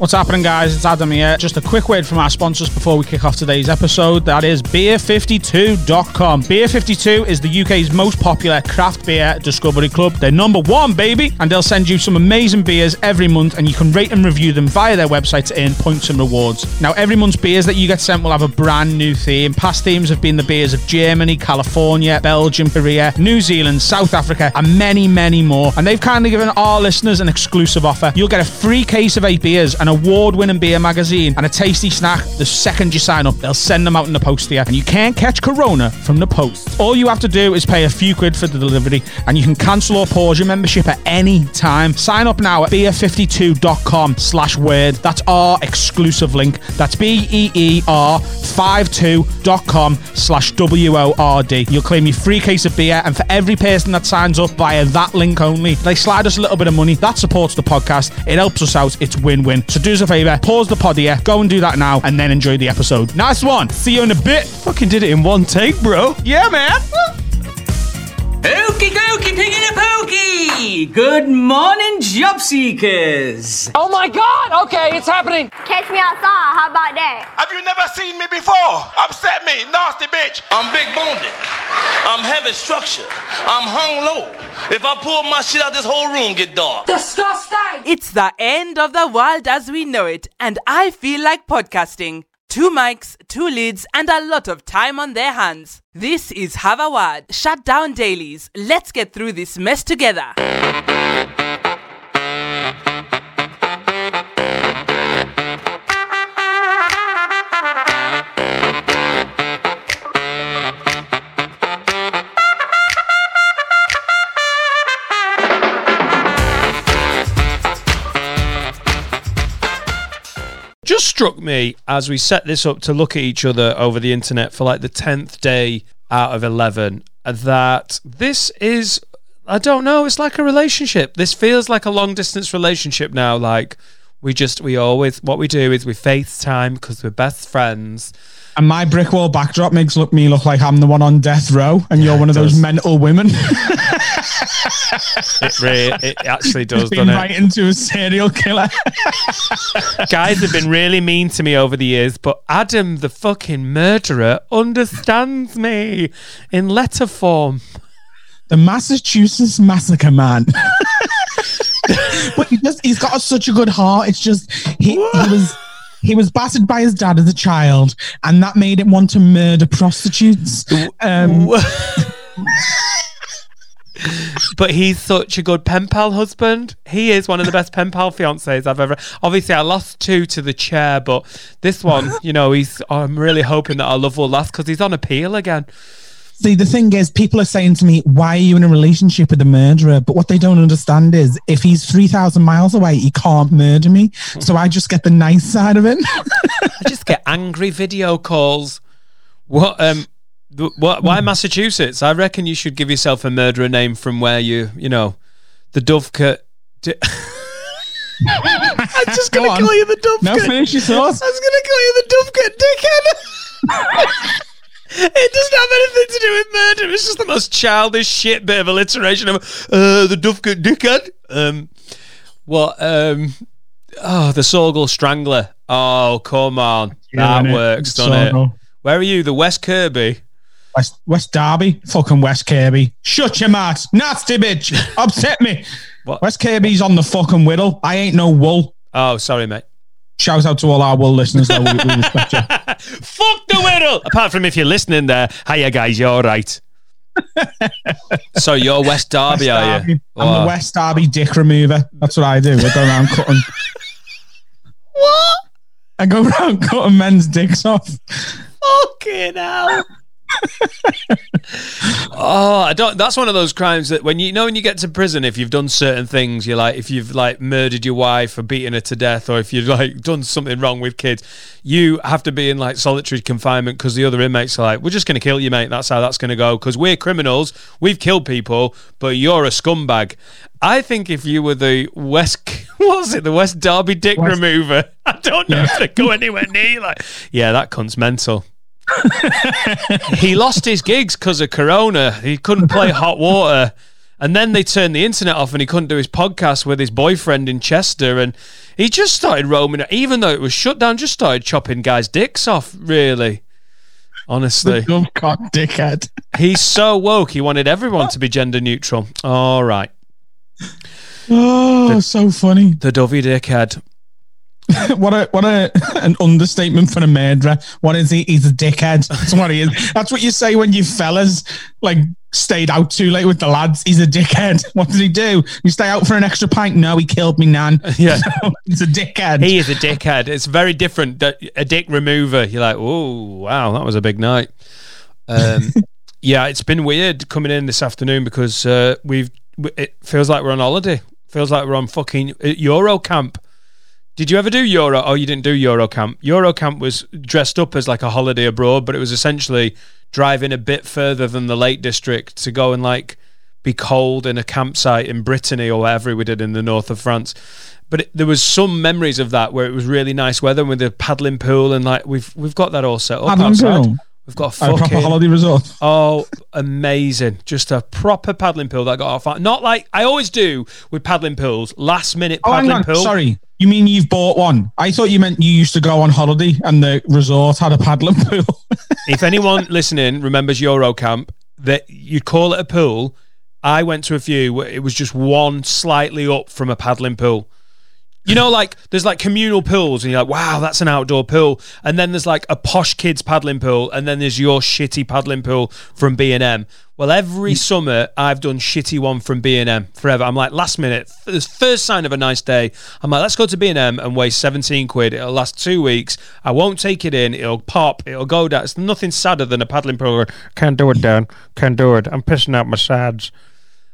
What's happening, guys? It's Adam here. Just a quick word from our sponsors before we kick off today's episode. That is beer52.com. Beer52 is the UK's most popular craft beer discovery club. They're number one, baby, and they'll send you some amazing beers every month, and you can rate and review them via their website to earn points and rewards. Now, every month's beers that you get sent will have a brand new theme. Past themes have been the beers of Germany, California, Belgium, Korea, New Zealand, South Africa, and many, many more. And they've kindly given our listeners an exclusive offer. You'll get a free case of eight beers and award winning beer magazine, and a tasty snack the second you sign up. They'll send them out in the post to you, and you can't catch Corona from the post. All you have to do is pay a few quid for the delivery, and you can cancel or pause your membership at any time. Sign up now at beer52.com slash word. That's our exclusive link. That's B-E-E-R 52.com slash W-O-R-D. You'll claim your free case of beer, and for every person that signs up via that link only, they slide us a little bit of money. That supports the podcast. It helps us out. It's win-win. So do us a favour, pause the pod here, go and do that now, and then enjoy the episode. Nice one. See you in a bit. Fucking did it in one take, bro. Yeah, man. Okie dokie, piggy the pokey! Good morning, job seekers! Oh my god! Okay, it's happening. Catch me outside. How about that? Have you never seen me before? Upset me, nasty bitch. I'm big boned. I'm heavy structure. I'm hung low. If I pull my shit out, this whole room get dark. Disgusting! It's the end of the world as we know it, and I feel like podcasting. Two mics, two leads, and a lot of time on their hands. This is Word, Shut Down Dailies. Let's get through this mess together. Just struck me as we set this up to look at each other over the internet for like the 10th day out of 11 uh, that this is, I don't know, it's like a relationship. This feels like a long distance relationship now. Like we just, we always, what we do is we FaceTime because we're best friends. And my brick wall backdrop makes look me look like I'm the one on death row, and you're one of those mental women. It, re- it actually does, being doesn't right it? into a serial killer. Guys have been really mean to me over the years, but Adam, the fucking murderer, understands me in letter form. the Massachusetts Massacre Man. but he just he's got such a good heart. It's just he, he was he was battered by his dad as a child, and that made him want to murder prostitutes. Um, but he's such a good pen pal husband. He is one of the best pen pal fiancés I've ever. Obviously, I lost two to the chair, but this one, you know, he's. I'm really hoping that our love will last because he's on appeal again. See, the thing is, people are saying to me, "Why are you in a relationship with a murderer?" But what they don't understand is, if he's three thousand miles away, he can't murder me. So I just get the nice side of it. I just get angry video calls. What? Um. What? Why Massachusetts? I reckon you should give yourself a murderer name from where you, you know, the Dovecote. Di- I'm just Go gonna on. call you the Dovecote. no, finish your thoughts. I was going to call you the Dovecote dickhead. it doesn't have anything to do with murder. It's just the most childish shit bit of alliteration of uh, the Dovecote dickhead. Um, what? Um, oh, the Sorgal Strangler. Oh, come on. that innit? works, doesn't it? Where are you? The West Kirby? West, West Derby, fucking West Kirby. Shut your mouth, nasty bitch. Upset me. What? West Kirby's on the fucking Wirral. I ain't no wool. Oh, sorry, mate. Shout out to all our wool listeners, though. We, we respect you. Fuck the Wirral! Apart from if you're listening there, hiya guys, you're all right. so you're West Derby, West are Derby. you? I'm Oh. the West Derby dick remover. That's what I do. I go around cutting. What? I go around cutting men's dicks off. Fucking hell. Oh, I don't. That's one of those crimes that when you, you know when you get to prison, if you've done certain things, you're like, if you've like murdered your wife or beaten her to death, or if you've like done something wrong with kids, you have to be in like solitary confinement because the other inmates are like, we're just going to kill you, mate. That's how that's going to go because we're criminals. We've killed people, but you're a scumbag. I think if you were the West, what was it, the West Derby dick West- remover, I don't know if they go anywhere near. you, Like, yeah, that cunt's mental he lost his gigs because of Corona. He couldn't play hot water. And then they turned the internet off and he couldn't do his podcast with his boyfriend in Chester. And he just started roaming, even though it was shut down, just started chopping guys' dicks off, really. Honestly. Dumb cock dickhead. He's so woke, he wanted everyone to be gender neutral. All right. Oh, so funny. The Dovey dickhead. what a what a an understatement for a murderer. What is he? He's a dickhead. That's what he is. That's what you say when you fellas like stayed out too late with the lads. He's a dickhead. What did he do? You stay out for an extra pint? No, he killed me, nan. Yeah. he's a dickhead. He is a dickhead. It's very different. A dick remover. You're like, oh, wow, that was a big night. Um, yeah, it's been weird coming in this afternoon because uh, we've. It feels like we're on holiday. Feels like we're on fucking uh, Euro camp. Did you ever do Euro? Oh, you didn't do Euro camp. Euro camp was dressed up as like a holiday abroad, but it was essentially driving a bit further than the Lake District to go and like be cold in a campsite in Brittany or whatever we did in the north of France. But it, there was some memories of that where it was really nice weather with the paddling pool and like we've we've got that all set up Paddling outside. pool? We've got a a proper holiday resort. Oh, amazing. Just a proper paddling pool that got off. Not like I always do with paddling pools, last minute Oh, paddling on. pool. Sorry. You mean you've bought one? I thought you meant you used to go on holiday and the resort had a paddling pool. If anyone listening remembers Eurocamp, that you'd call it a pool. I went to a few it was just one slightly up from a paddling pool. You know, like there's like communal pools, and you're like, wow, that's an outdoor pool. And then there's like a posh kids paddling pool, and then there's your shitty paddling pool from B and M. Well, every mm. summer I've done shitty one from B and M forever. I'm like, last minute, the first sign of a nice day, I'm like, let's go to B and M and waste 17 quid. It'll last two weeks. I won't take it in. It'll pop. It'll go down. It's nothing sadder than a paddling pool. Can't do it, Dan. Can't do it. I'm pissing out my sads.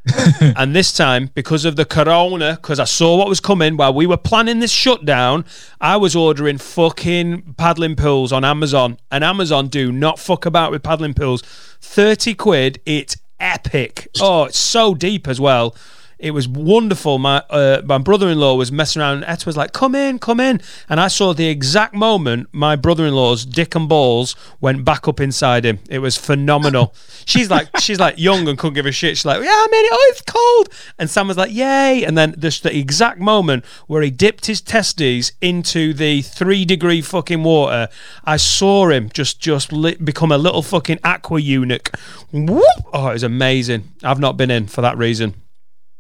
and this time, because of the corona, because I saw what was coming while we were planning this shutdown, I was ordering fucking paddling pools on Amazon. And Amazon do not fuck about with paddling pools. 30 quid, it's epic. Oh, it's so deep as well. It was wonderful. My uh, my brother in law was messing around, and Et was like, "Come in, come in." And I saw the exact moment my brother in law's dick and balls went back up inside him. It was phenomenal. she's like, she's like young and couldn't give a shit. She's like, "Yeah, I'm in it. Oh, it's cold." And Sam was like, "Yay!" And then just the exact moment where he dipped his testes into the three degree fucking water, I saw him just just li- become a little fucking aqua eunuch. Whoop! Oh, it was amazing. I've not been in for that reason.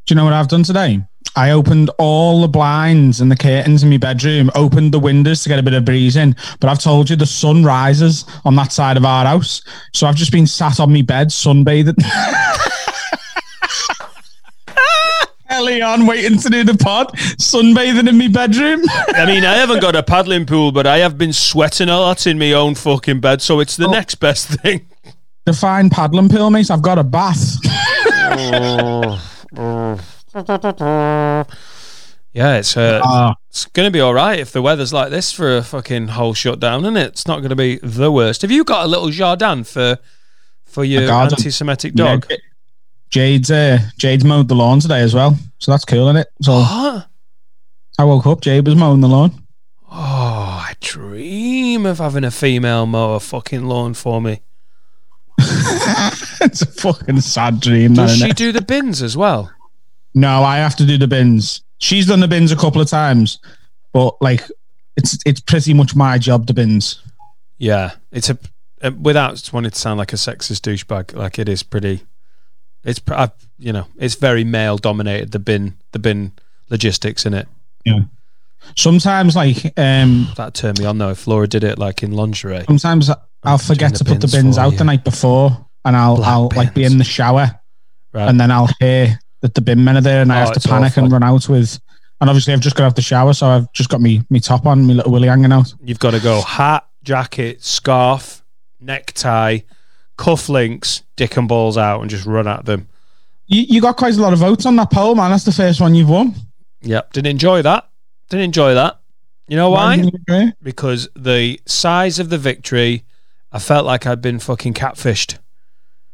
Do you know what I've done today? I opened all the blinds and the curtains in my bedroom, opened the windows to get a bit of breeze in. But I've told you the sun rises on that side of our house. So I've just been sat on my bed sunbathing. Early on, waiting to do the pod, sunbathing in my bedroom. I mean, I haven't got a paddling pool, but I have been sweating a lot in my own fucking bed, so it's the oh. next best thing. Define paddling pool, mate. I've got a bath. Oh. Yeah, it's uh, Ah. it's going to be all right if the weather's like this for a fucking whole shutdown, isn't it? It's not going to be the worst. Have you got a little jardin for for your anti-Semitic dog? Yeah, Jade's uh, Jade's mowed the lawn today as well, so that's cool, isn't it? So What? I woke up, Jade was mowing the lawn. Oh, I dream of having a female mow a fucking lawn for me. it's a fucking sad dream. Does she it? do the bins as well? No, I have to do the bins. She's done the bins a couple of times, but like it's it's pretty much my job. The bins. Yeah, it's a uh, without wanting to sound like a sexist douchebag, like it is pretty. It's I've, you know it's very male dominated. The bin the bin logistics in it Yeah. Sometimes like um that turned me on though. If Laura did it like in lingerie, sometimes I'll forget to put the bins bins out you. the night before, and I'll Black I'll like be in the shower, right? and then I'll hear that the bin men are there, and I Oh, have to panic awful. and run out with. And obviously, I've just got out of the shower, so I've just got me me top on, me little willy hanging out. You've got to go hat, jacket, scarf, necktie, cufflinks, dick and balls out, and just run at them. You you got quite a lot of votes on that poll, man. That's the first one you've won. Yep, didn't enjoy that. Didn't enjoy that. You know why? didn't you agree? because the size of the victory, I felt like I'd been fucking catfished.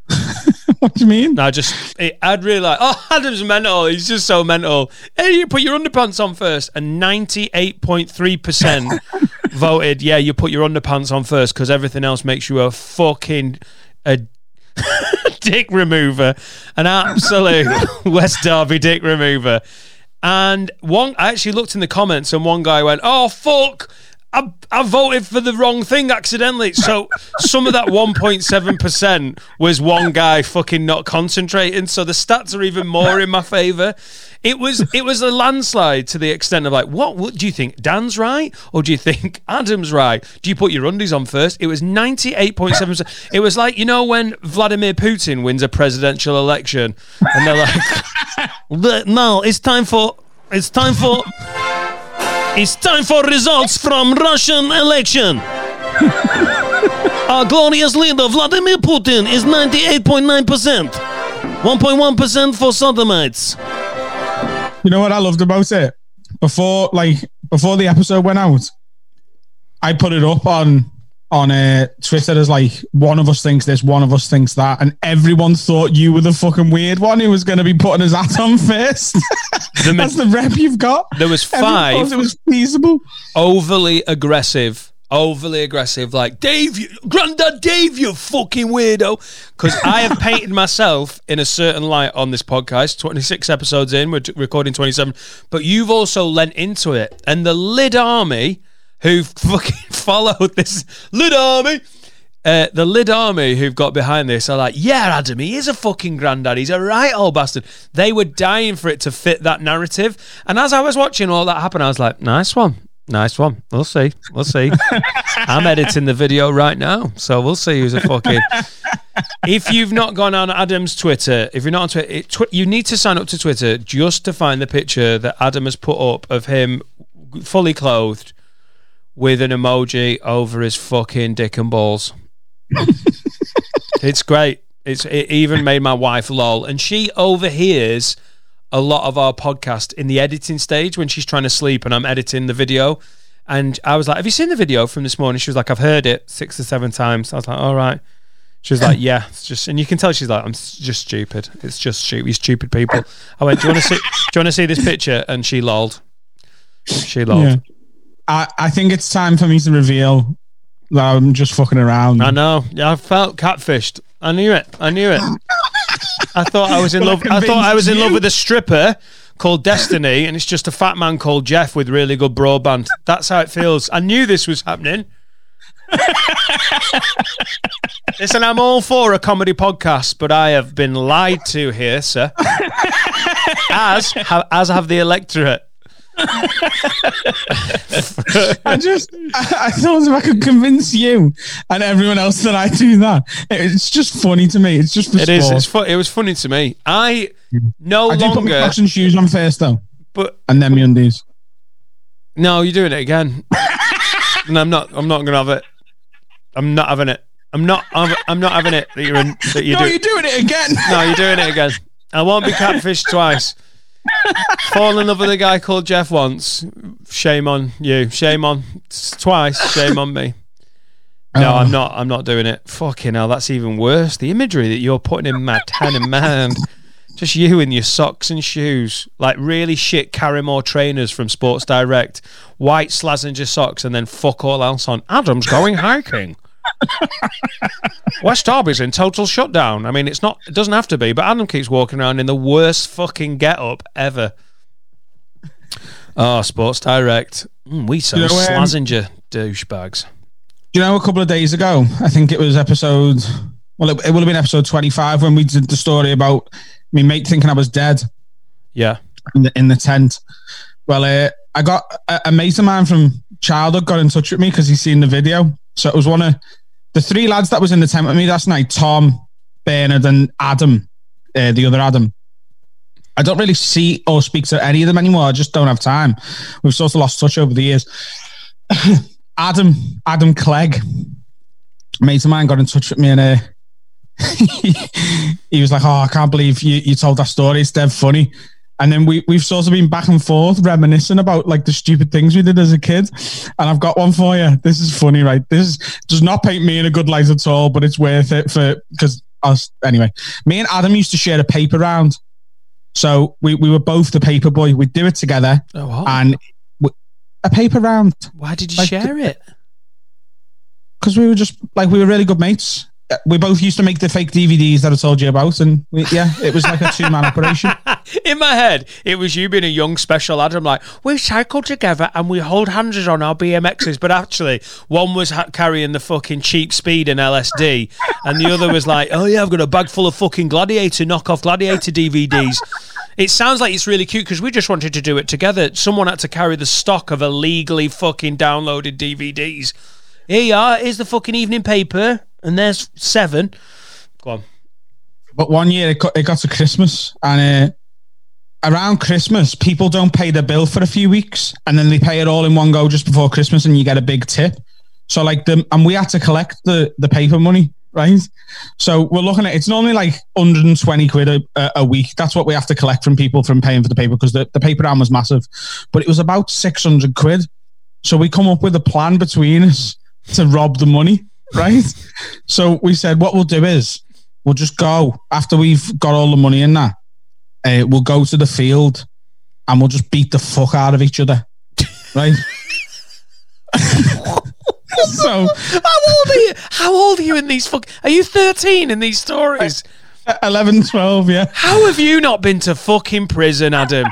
What do you mean? I just, it, I'd really like, oh, Adam's mental. He's just so mental. Hey, you put your underpants on first. And 98.3% voted, yeah, you put your underpants on first because everything else makes you a fucking, a, dick remover, an absolute West Derby dick remover. And one, I actually looked in the comments, and one guy went, "Oh fuck." I, I voted for the wrong thing accidentally. So some of that 1.7% was one guy fucking not concentrating. So the stats are even more in my favour. It was it was a landslide to the extent of like, what, what do you think? Dan's right? Or do you think Adam's right? Do you put your undies on first? It was 98.7%. It was like, you know, when Vladimir Putin wins a presidential election and they're like, no, it's time for, it's time for, it's time for results from Russian election. Our glorious leader, Vladimir Putin, is 98.9%. 1.1% for sodomites. You know what I loved about it? Before, like, before the episode went out, I put it up on on uh, Twitter as like one of us thinks this, one of us thinks that, and everyone thought you were the fucking weird one who was going to be putting his hat on first. The That's the rep you've got. There was five it was feasible. overly aggressive, overly aggressive, like Dave, you, Granddad Dave, you fucking weirdo. Because I have painted myself in a certain light on this podcast. Twenty six episodes in, we're recording twenty seven, but you've also lent into it, and the Lid Army, who fucking followed this Lid Army. Uh, the Lid Army who've got behind this are like, yeah, Adam, he is a fucking granddad. He's a right old bastard. They were dying for it to fit that narrative. And as I was watching all that happen, I was like, nice one. Nice one. We'll see. We'll see. I'm editing the video right now, so we'll see who's a fucking. if you've not gone on Adam's Twitter, if you're not on Twitter, it, tw- you need to sign up to Twitter just to find the picture that Adam has put up of him fully clothed with an emoji over his fucking dick and balls. it's great. It's it even made my wife lol, and she overhears a lot of our podcast in the editing stage when she's trying to sleep and I'm editing the video. And I was like, "Have you seen the video from this morning?" She was like, "I've heard it six or seven times." I was like, "All right." She was like, "Yeah, it's just," and you can tell she's like, "I'm just stupid. It's just stupid. Stupid people." I went, "Do you want to see? Do you want to see this picture?" And she lolled. She lolled. I, I think it's time for me to reveal that I'm just fucking around. I know. Yeah, I felt catfished. I knew it. I knew it. I thought I was in Well, love. I thought I was in love with a stripper called Destiny, and it's just a fat man called Jeff with really good broadband. That's how it feels. I knew this was happening. Listen, I'm all for a comedy podcast, but I have been lied to here, sir. As as have the electorate. I just, I, I thought if I could convince you and everyone else that I do that, it's just funny to me. It's just for It is. It's fu- it was funny to me. I no I do put my longer. And shoes on first though, But and then my undies. No, you're doing it again. and I'm not. I'm not going to have it. I'm not having it. I'm not. I'm, I'm not having it. That you're in. That you're no, do. you're doing it again. No, you're doing it again. I won't be catfished twice. Fall in love with a guy called Jeff once. Shame on you. Shame on twice. Shame on me. No, Oh. I'm not. I'm not doing it. Fucking hell, that's even worse. The imagery that you're putting in my ten in mind. Just you in your socks and shoes, like really shit Karrimor trainers from Sports Direct, white Slazenger socks, and then fuck all else on. Adam's going hiking. West Derby's in total shutdown. I mean, it's not. It doesn't have to be, but Adam keeps walking around in the worst fucking get up ever. Oh, Sports Direct. Mm, we sell You know, um, Slazenger douchebags. Do you know a couple of days ago? I think it was episode. Well, it, it would have been episode 25 when we did the story about me mate thinking I was dead Yeah. in the, in the tent. Well, uh, I got a, a mate of mine from childhood got in touch with me because he's seen the video. So it was one of the three lads that was in the tent with me last night: Tom, Bernard, and Adam, uh, the other Adam. I don't really see or speak to any of them anymore. I just don't have time. We've sort of lost touch over the years. Adam, Adam Clegg, mate of mine, got in touch with me and uh, he was like, "Oh, I can't believe you, you told that story. It's dead funny." And then we we've sort of been back and forth reminiscing about like the stupid things we did as a kid. And I've got one for you. This is funny, right? This is, does not paint me in a good light at all, but it's worth it for because us anyway. Me and Adam used to share a paper round, so we we were both the paper boy. We'd do it together, Oh, what? and a paper round Why did you like share it? because we were just like we were really good mates. We both used to make the fake DVDs that I told you about, and we, yeah, it was like a two man operation. In my head, it was you being a young special lad. I'm like, we cycle together and we hold hands on our BMXs. But actually, one was ha- carrying the fucking cheap speed and LSD, and the other was like, oh yeah, I've got a bag full of fucking Gladiator knockoff Gladiator DVDs. It sounds like it's really cute because we just wanted to do it together. Someone had to carry the stock of illegally fucking downloaded DVDs. Here you are. Here's the fucking evening paper, and there's seven. Go on. But one year it got, it got to Christmas, and uh, around Christmas, people don't pay their bill for a few weeks, and then they pay it all in one go just before Christmas, and you get a big tip. So like the and we had to collect the the paper money, right? So we're looking at it's normally like 120 quid a, a week. That's what we have to collect from people from paying for the paper because the, the paper round was massive, but it was about 600 quid. So we come up with a plan between us to rob the money, right? so we said what we'll do is we'll just go after we've got all the money in that. Uh, we'll go to the field and we'll just beat the fuck out of each other, right? so How old are you? How old are you in these fuck? Are you 13 in these stories? 11, 12, yeah. How have you not been to fucking prison, Adam?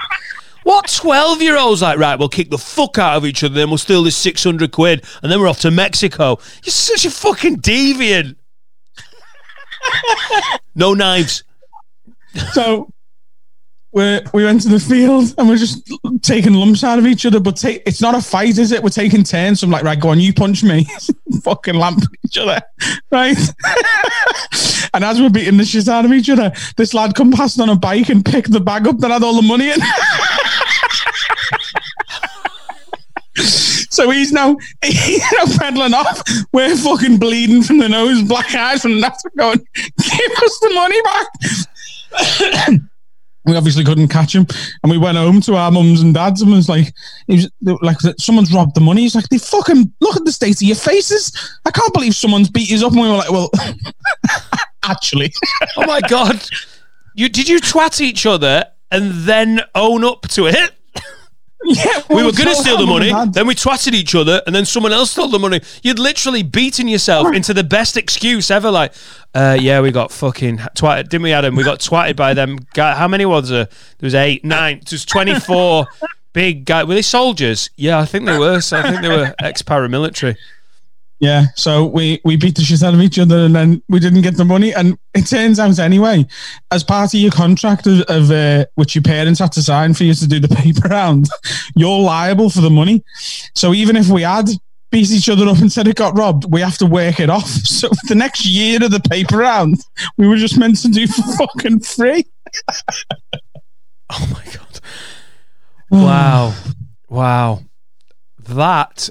What 12 year olds like, right, we'll kick the fuck out of each other, then we'll steal this 600 quid, and then we're off to Mexico. You're such a fucking deviant. no knives. So we we went to the field and we're just taking lumps out of each other. But take, it's not a fight, is it? We're taking turns. So I'm like, right, go on, you punch me. Fucking lamp each other, right? and as we're beating the shit out of each other, this lad come past on a bike and picked the bag up that had all the money in. So he's now he's now pedaling off. We're fucking bleeding from the nose, black eyes the neck, going, give us the money back. we obviously couldn't catch him, and we went home to our mums and dads, and was like, he was like, someone's robbed the money. He's like, they fucking look at the state of your faces. I can't believe someone's beat you up. And we were like, well, actually, Oh my god. You did you twat each other and then own up to it? yeah, We were going to steal the money, then we twatted each other, and then someone else stole the money. You'd literally beaten yourself into the best excuse ever. Like, uh, yeah, we got fucking twatted, didn't we, Adam? We got twatted by them. Guy, how many was there? There was eight, nine, just twenty-four big guys. Were they soldiers? Yeah, I think they were. So I think they were ex-paramilitary. Yeah, so we we beat the shit out of each other, and then we didn't get the money. And it turns out anyway, as part of your contract of, of uh, which your parents have to sign for you to do the paper round, you're liable for the money. So even if we had beat each other up and said it got robbed, we have to work it off. So the next year of the paper round, we were just meant to do for fucking free. Oh my god! Wow, wow, that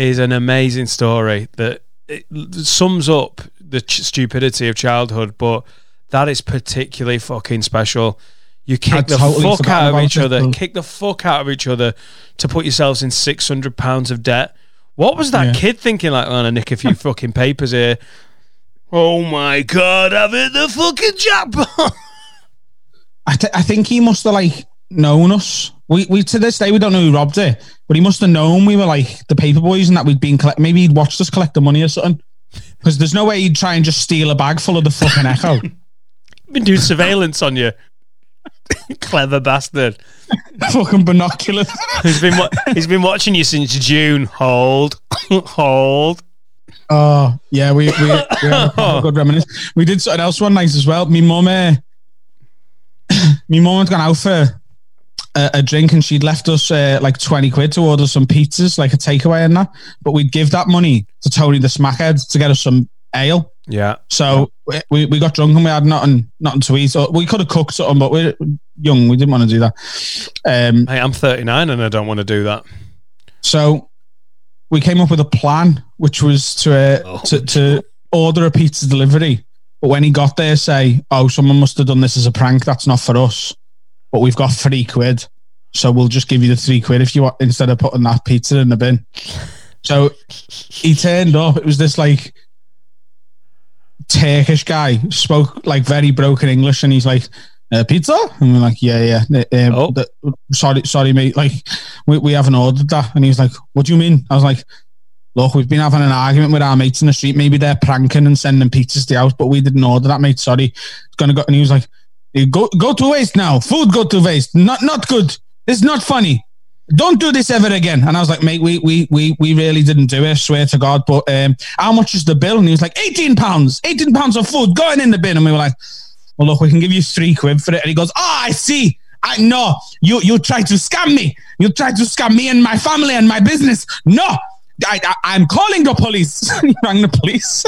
is an amazing story that it sums up the ch- stupidity of childhood, but that is particularly fucking special. You kick I'd the totally fuck out of each it, other, but- kick the fuck out of each other to put yourselves in six hundred pounds of debt. What was that Yeah. kid thinking? Like, I'm gonna nick a few fucking papers here. Oh my god, I've hit the fucking jackpot. I, th- I think he must have like known us. We, we to this day we don't know who robbed it, but he must have known we were like the paper boys and that we'd been collect. Maybe he'd watched us collect the money or something. Because there's no way he'd try and just steal a bag full of the fucking echo. been doing surveillance on you. Clever bastard. fucking binoculars. He's been wa- he's been watching you since June. Hold, hold. Oh yeah, we we, we had a good reminisce. We did something else one night as well. Me mum, uh, me mum had gone out for a, a drink and she'd left us uh, like twenty quid to order some pizzas, like a takeaway and that. But we'd give that money to Tony the Smackhead to get us some ale. Yeah. So we- we, we got drunk and we had nothing nothing to eat. So we could have cooked something, but we're young. We didn't want to do that. Um, Hey, I'm 39 and I don't want to do that. So we came up with a plan, which was to uh, Oh, to, to order a pizza delivery. But when he got there, say, "Oh, someone must have done this as a prank. That's not for us." But we've got three quid, so we'll just give you the three quid if you want instead of putting that pizza in the bin. So he turned up. It was this like Turkish guy spoke like very broken English, and he's like, uh, "Pizza," and we're like, "Yeah, yeah." Um, Oh. the- sorry, sorry, mate. Like, we, we haven't ordered that, and he's like, "What do you mean?" I was like, look, we've been having an argument with our mates in the street. Maybe they're pranking and sending pizzas to the house, but we didn't order that, mate. Sorry. It's gonna go and he was like, Go go to waste now. Food go to waste. Not not good. It's not funny. Don't do this ever again. And I was like, mate, we we we we really didn't do it, swear to God. But um, how much is the bill? And he was like, 18 pounds, 18 pounds of food going in the bin. And we were like, Well, look, we can give you three quid for it. And he goes, Oh, I see. I know you you try to scam me. You try to scam me and my family and my business. No, I, I, am calling the police. he rang the police.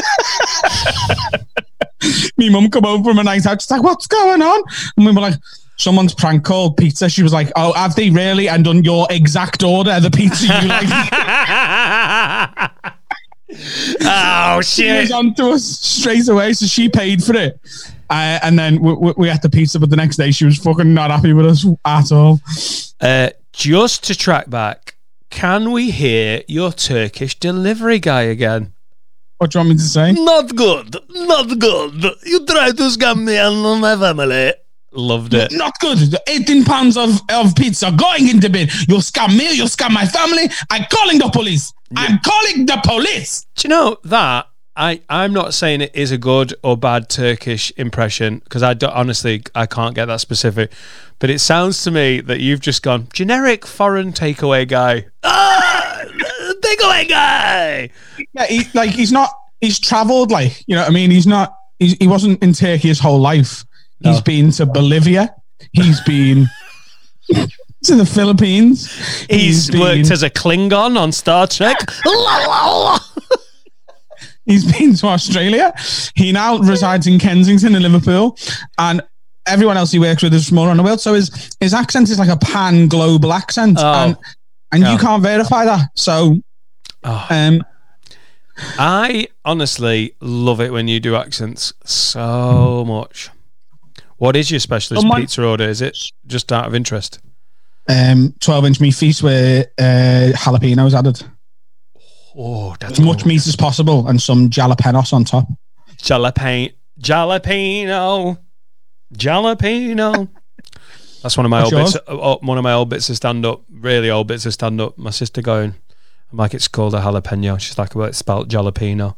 Me mum come home from a night out. She's like, what's going on? And we were like, someone's prank called pizza. She was like, oh, have they really? And done your exact order, the pizza you like. oh, she shit. was on to us straight away. So she paid for it. Uh, and then we, we, we had the pizza, but the next day she was fucking not happy with us at all. Uh, just to track back, can we hear your Turkish delivery guy again? What do you want me to say? Not good. Not good. You try to scam me and my family. Loved it. Not good. 18 pounds of, of pizza going in the bin. You scam me, you scam my family. I'm calling the police. I'm calling the police. Do you know that? I, I'm not saying it is a good or bad Turkish impression because I don't, honestly I can't get that specific, but it sounds to me that you've just gone generic foreign takeaway guy. Ah, takeaway guy. Yeah, he, like he's not. He's travelled. Like you know, what I mean, he's not. He's, he wasn't in Turkey his whole life. He's been to Bolivia. He's been to the Philippines. He's, been, worked as a Klingon on Star Trek. He's been to Australia. He now resides in Kensington in Liverpool, and everyone else he works with is from all around the world. So his his accent is like a pan global accent, Oh. and and you can't verify that. So, Oh. um, I honestly love it when you do accents so much. What is your specialist pizza order? Is it just out of interest? um, twelve inch meat feast with uh, jalapenos added, Oh, that's as much meat as possible, and some jalapenos on top. jalapeno, jalapeno, jalapeno. That's one of my What's old bits. uh, one of my old bits of stand up. Really old bits of stand up. My sister going. I'm like, it's called a jalapeno. She's like, well, it's spelled jalapeno.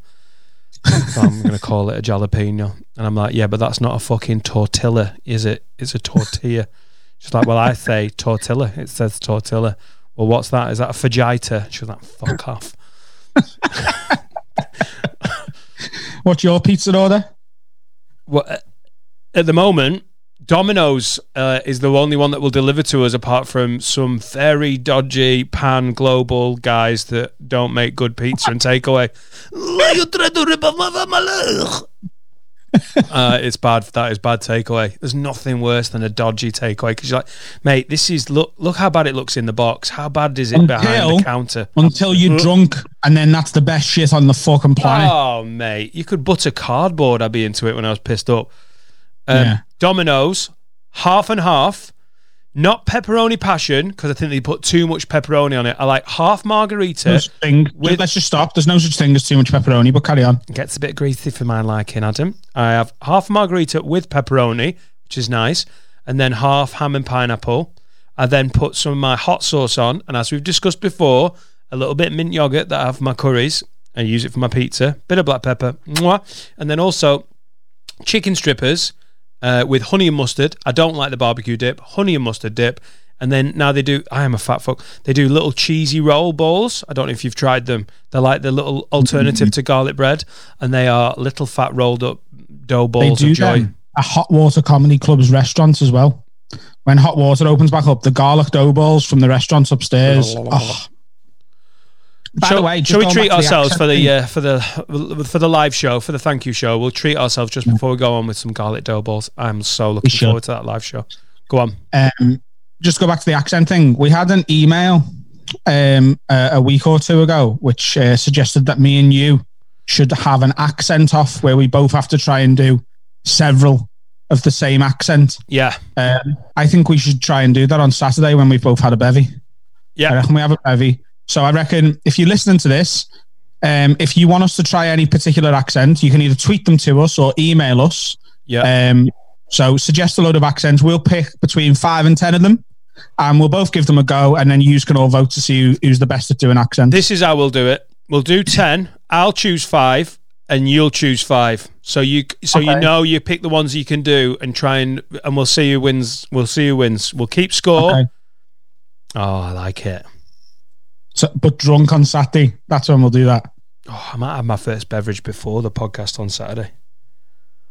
so I'm gonna call it a jalapeno. And I'm like, yeah, but that's not a fucking tortilla, is it? It's a tortilla. She's like, well, I say tortilla. It says tortilla. Well, what's that? Is that a fajita? She was like, fuck off. What's your pizza order? Well, at the moment, Domino's uh, is the only one that will deliver to us, apart from some very dodgy pan global guys that don't make good pizza and takeaway. you try to rip off my family. uh, it's bad. That is bad takeaway. There's nothing worse than a dodgy takeaway because you're like, mate, this is look. Look how bad it looks in the box. How bad is it behind Until- the counter? Until you're drunk, and then that's the best shit on the fucking planet. Oh, mate, you could butter cardboard. I'd be into it when I was pissed up. Um, Yeah. Domino's, half and half. Not pepperoni passion because I think they put too much pepperoni on it. I like half margarita. No with- Let's just stop. There's no such thing as too much pepperoni, but carry on. Gets a bit greasy for my liking, Adam. I have half margarita with pepperoni, which is nice, and then half ham and pineapple. I then put some of my hot sauce on, and as we've discussed before, a little bit mint yogurt that I have for my curries. I use it for my pizza. Bit of black pepper, Mwah. and then also chicken strippers uh, with honey and mustard. I don't like the barbecue dip, honey and mustard dip. And then now they do. I am a fat fuck. They do little cheesy roll balls. I don't know if you've tried them. They're like the little alternative to garlic bread, and they are little fat rolled up dough balls They do of joy. them at Hot Water Comedy Club's restaurants as well. When Hot Water opens back up, the garlic dough balls from the restaurants upstairs. Oh. By shall, the way, shall we treat the ourselves for the uh, for the for the live show for the thank you show? We'll treat ourselves just before we go on with some garlic dough balls. I'm so looking forward to that live show. Go on. um, just go back to the accent thing. We had an email um, a, a week or two ago, which uh, suggested that me and you should have an accent off where we both have to try and do several of the same accent. Yeah, Um, I think we should try and do that on Saturday when we've both had a bevy. I yeah. reckon we have a bevy. So I reckon if you're listening to this, um, if you want us to try any particular accent, you can either tweet them to us or email us. Yeah. Um, so suggest a load of accents. We'll pick between five and ten of them, and we'll both give them a go, and then you can all vote to see who, who's the best at doing accents. This is how we'll do it. We'll do ten. I'll choose five, and you'll choose five. So you so you know you pick the ones you can do, and try and and we'll see who wins. We'll see who wins. We'll keep score. Okay. Oh, I like it. So, but drunk on Saturday. That's when we'll do that. Oh, I might have my first beverage before the podcast on Saturday.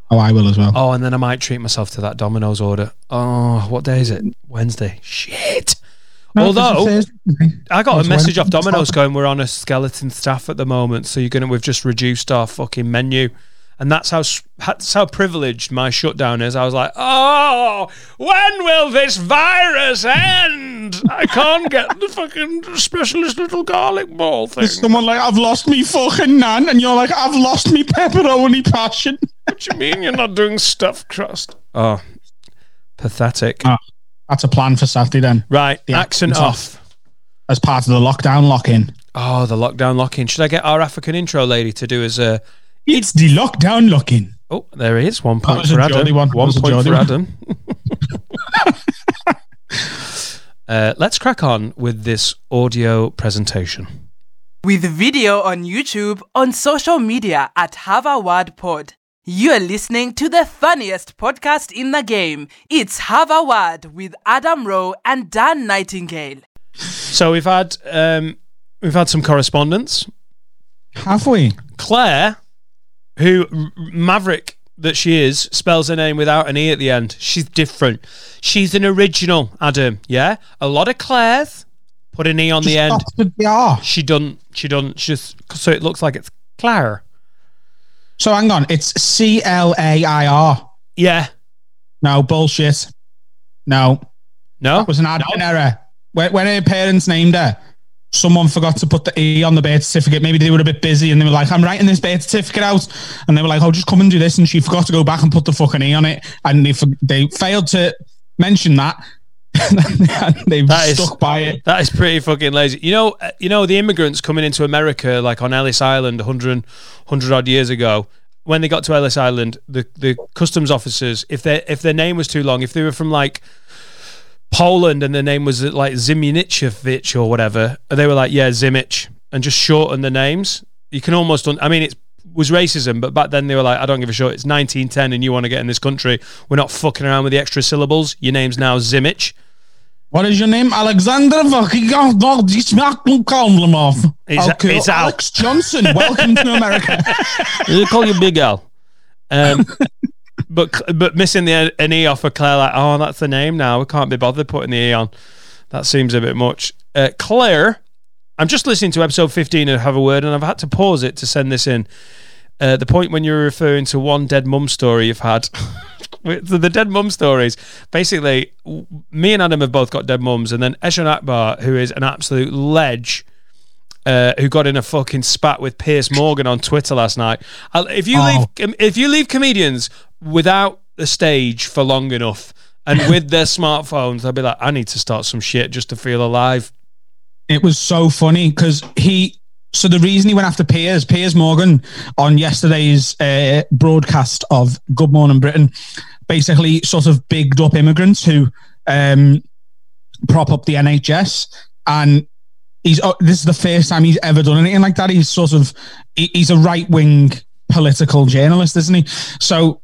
Oh, I will as well. Oh, and then I might treat myself to that Domino's order. Oh, what day is it? Wednesday. Shit. No, Although I got a message off Domino's going, "We're on a skeleton staff at the moment, so you're gonna we've just reduced our fucking menu." And that's how that's how privileged my shutdown is. I was like, "Oh, when will this virus end? I can't get the fucking specialist little garlic ball thing." There's someone like, I've lost me fucking nan, and you're like, I've lost me pepperoni passion. What do you mean you're not doing stuffed crust? Oh, pathetic. Ah, That's a plan for Saturday then, right, the accent accent's off. as part of the lockdown lock in. Oh, the lockdown lock-in. Should I get our African intro lady to do as a? It's the lockdown lock in. Oh, there he is. One point for Adam. One. One point Geordie for one. Adam. uh, let's crack on with this audio presentation. With video on YouTube, on social media at Have a Word Pod. You're listening to the funniest podcast in the game. It's Have a Word with Adam Rowe and Dan Nightingale. So we've had um, we've had some correspondence. Have we? Claire, who Maverick that she is, spells her name without an e at the end. She's different. She's an original, Adam. Yeah, a lot of Claires put an e on the end. the. She done. She done. Just so it looks like it's Claire. So hang on, it's C L A I R. Yeah. No bullshit. No, No. it was an admin error. When, when her parents named her, someone forgot to put the E on the birth certificate. Maybe they were a bit busy and they were like, I'm writing this birth certificate out. And they were like, oh, just come and do this. And she forgot to go back and put the fucking E on it. And they, they failed to mention that. and they've That is- stuck by it. That is pretty fucking lazy. You know, uh, you know the immigrants coming into America, like on Ellis Island, 100, 100 odd years ago. When they got to Ellis Island, the, the customs officers, if their if their name was too long, if they were from like Poland and the name was like Ziminichevich or whatever, they were like, yeah, Zimich, and just shorten the names. You can almost, un- I mean, it was racism, but back then they were like, I don't give a shit. It's 1910 and you want to get in this country. We're not fucking around with the extra syllables. Your name's now Zimich. What is your name? Alexander fucking Kalmlimov. It's- okay, it's Al. Alex Johnson. Welcome to America. They call you Big Al. Um, but but missing the an e off for Claire, like, oh, that's the name now. We can't be bothered putting the e on. That seems a bit much. Uh, Claire, I'm just listening to episode 15 and Have a Word, and I've had to pause it to send this in. Uh, the point when you're referring to one dead mum story you've had. The the dead mum stories. Basically, me and Adam have both got dead mums, and then Eshaan Akbar, who is an absolute ledge, uh, who got in a fucking spat with Piers Morgan on Twitter last night. I'll, if you Oh. leave, if you leave comedians without the stage for long enough and with their smartphones, they'll be like, "I need to start some shit just to feel alive." it was so funny because he. So the reason he went after Piers, Piers Morgan, on yesterday's uh, broadcast of Good Morning Britain, basically sort of bigged up immigrants who um, prop up the NHS, and he's oh, this is the first time he's ever done anything like that. He's sort of he- he's a right wing political journalist, isn't he? So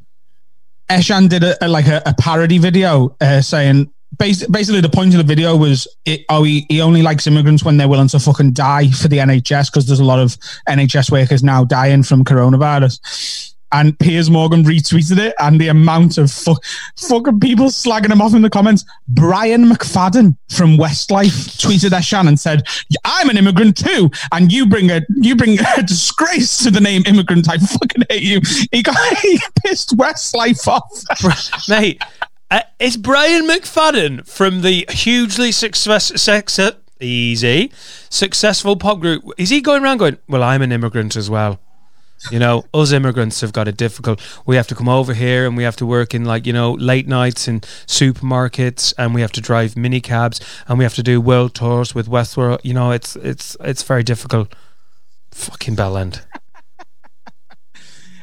Eshaan did a, a- like a, a parody video uh, saying bas- basically the point of the video was it, oh he, he only likes immigrants when they're willing to fucking die for the NHS because there's a lot of NHS workers now dying from coronavirus. And Piers Morgan retweeted it, and the amount of fuck, fucking people slagging him off in the comments. Brian McFadden from Westlife tweeted Eshaan Shannon said, "I'm an immigrant too, and you bring a you bring a disgrace to the name immigrant. I fucking hate you." He got he pissed Westlife off. Mate, uh, it's Brian McFadden from the hugely success, sex, easy, successful pop group. Is he going around going, Well, I'm an immigrant as well? You know, us immigrants have got it difficult. We have to come over here and we have to work in like, you know, late nights in supermarkets and we have to drive mini cabs and we have to do world tours with Westworld. You know, it's it's it's very difficult. Fucking Bellend.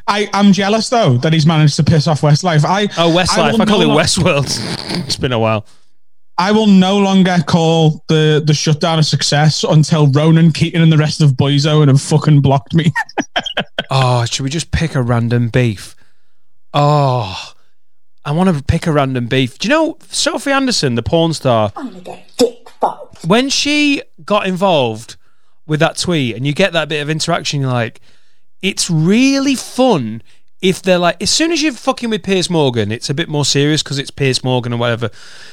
I I'm jealous though that he's managed to piss off Westlife. I Oh, Westlife. I, want call it no lo- Westworld. it's been a while. I will no longer call the the shutdown a success until Ronan Keating and the rest of Boyzone have fucking blocked me. Oh, should we just pick a random beef? Oh, I want to pick a random beef. Do you know Sophie Anderson, the porn star? Only go. Dick fuck. When she got involved with that tweet, and you get that bit of interaction, you're like, it's really fun if they're like, as soon as you're fucking with Piers Morgan, it's a bit more serious because it's Piers Morgan or whatever.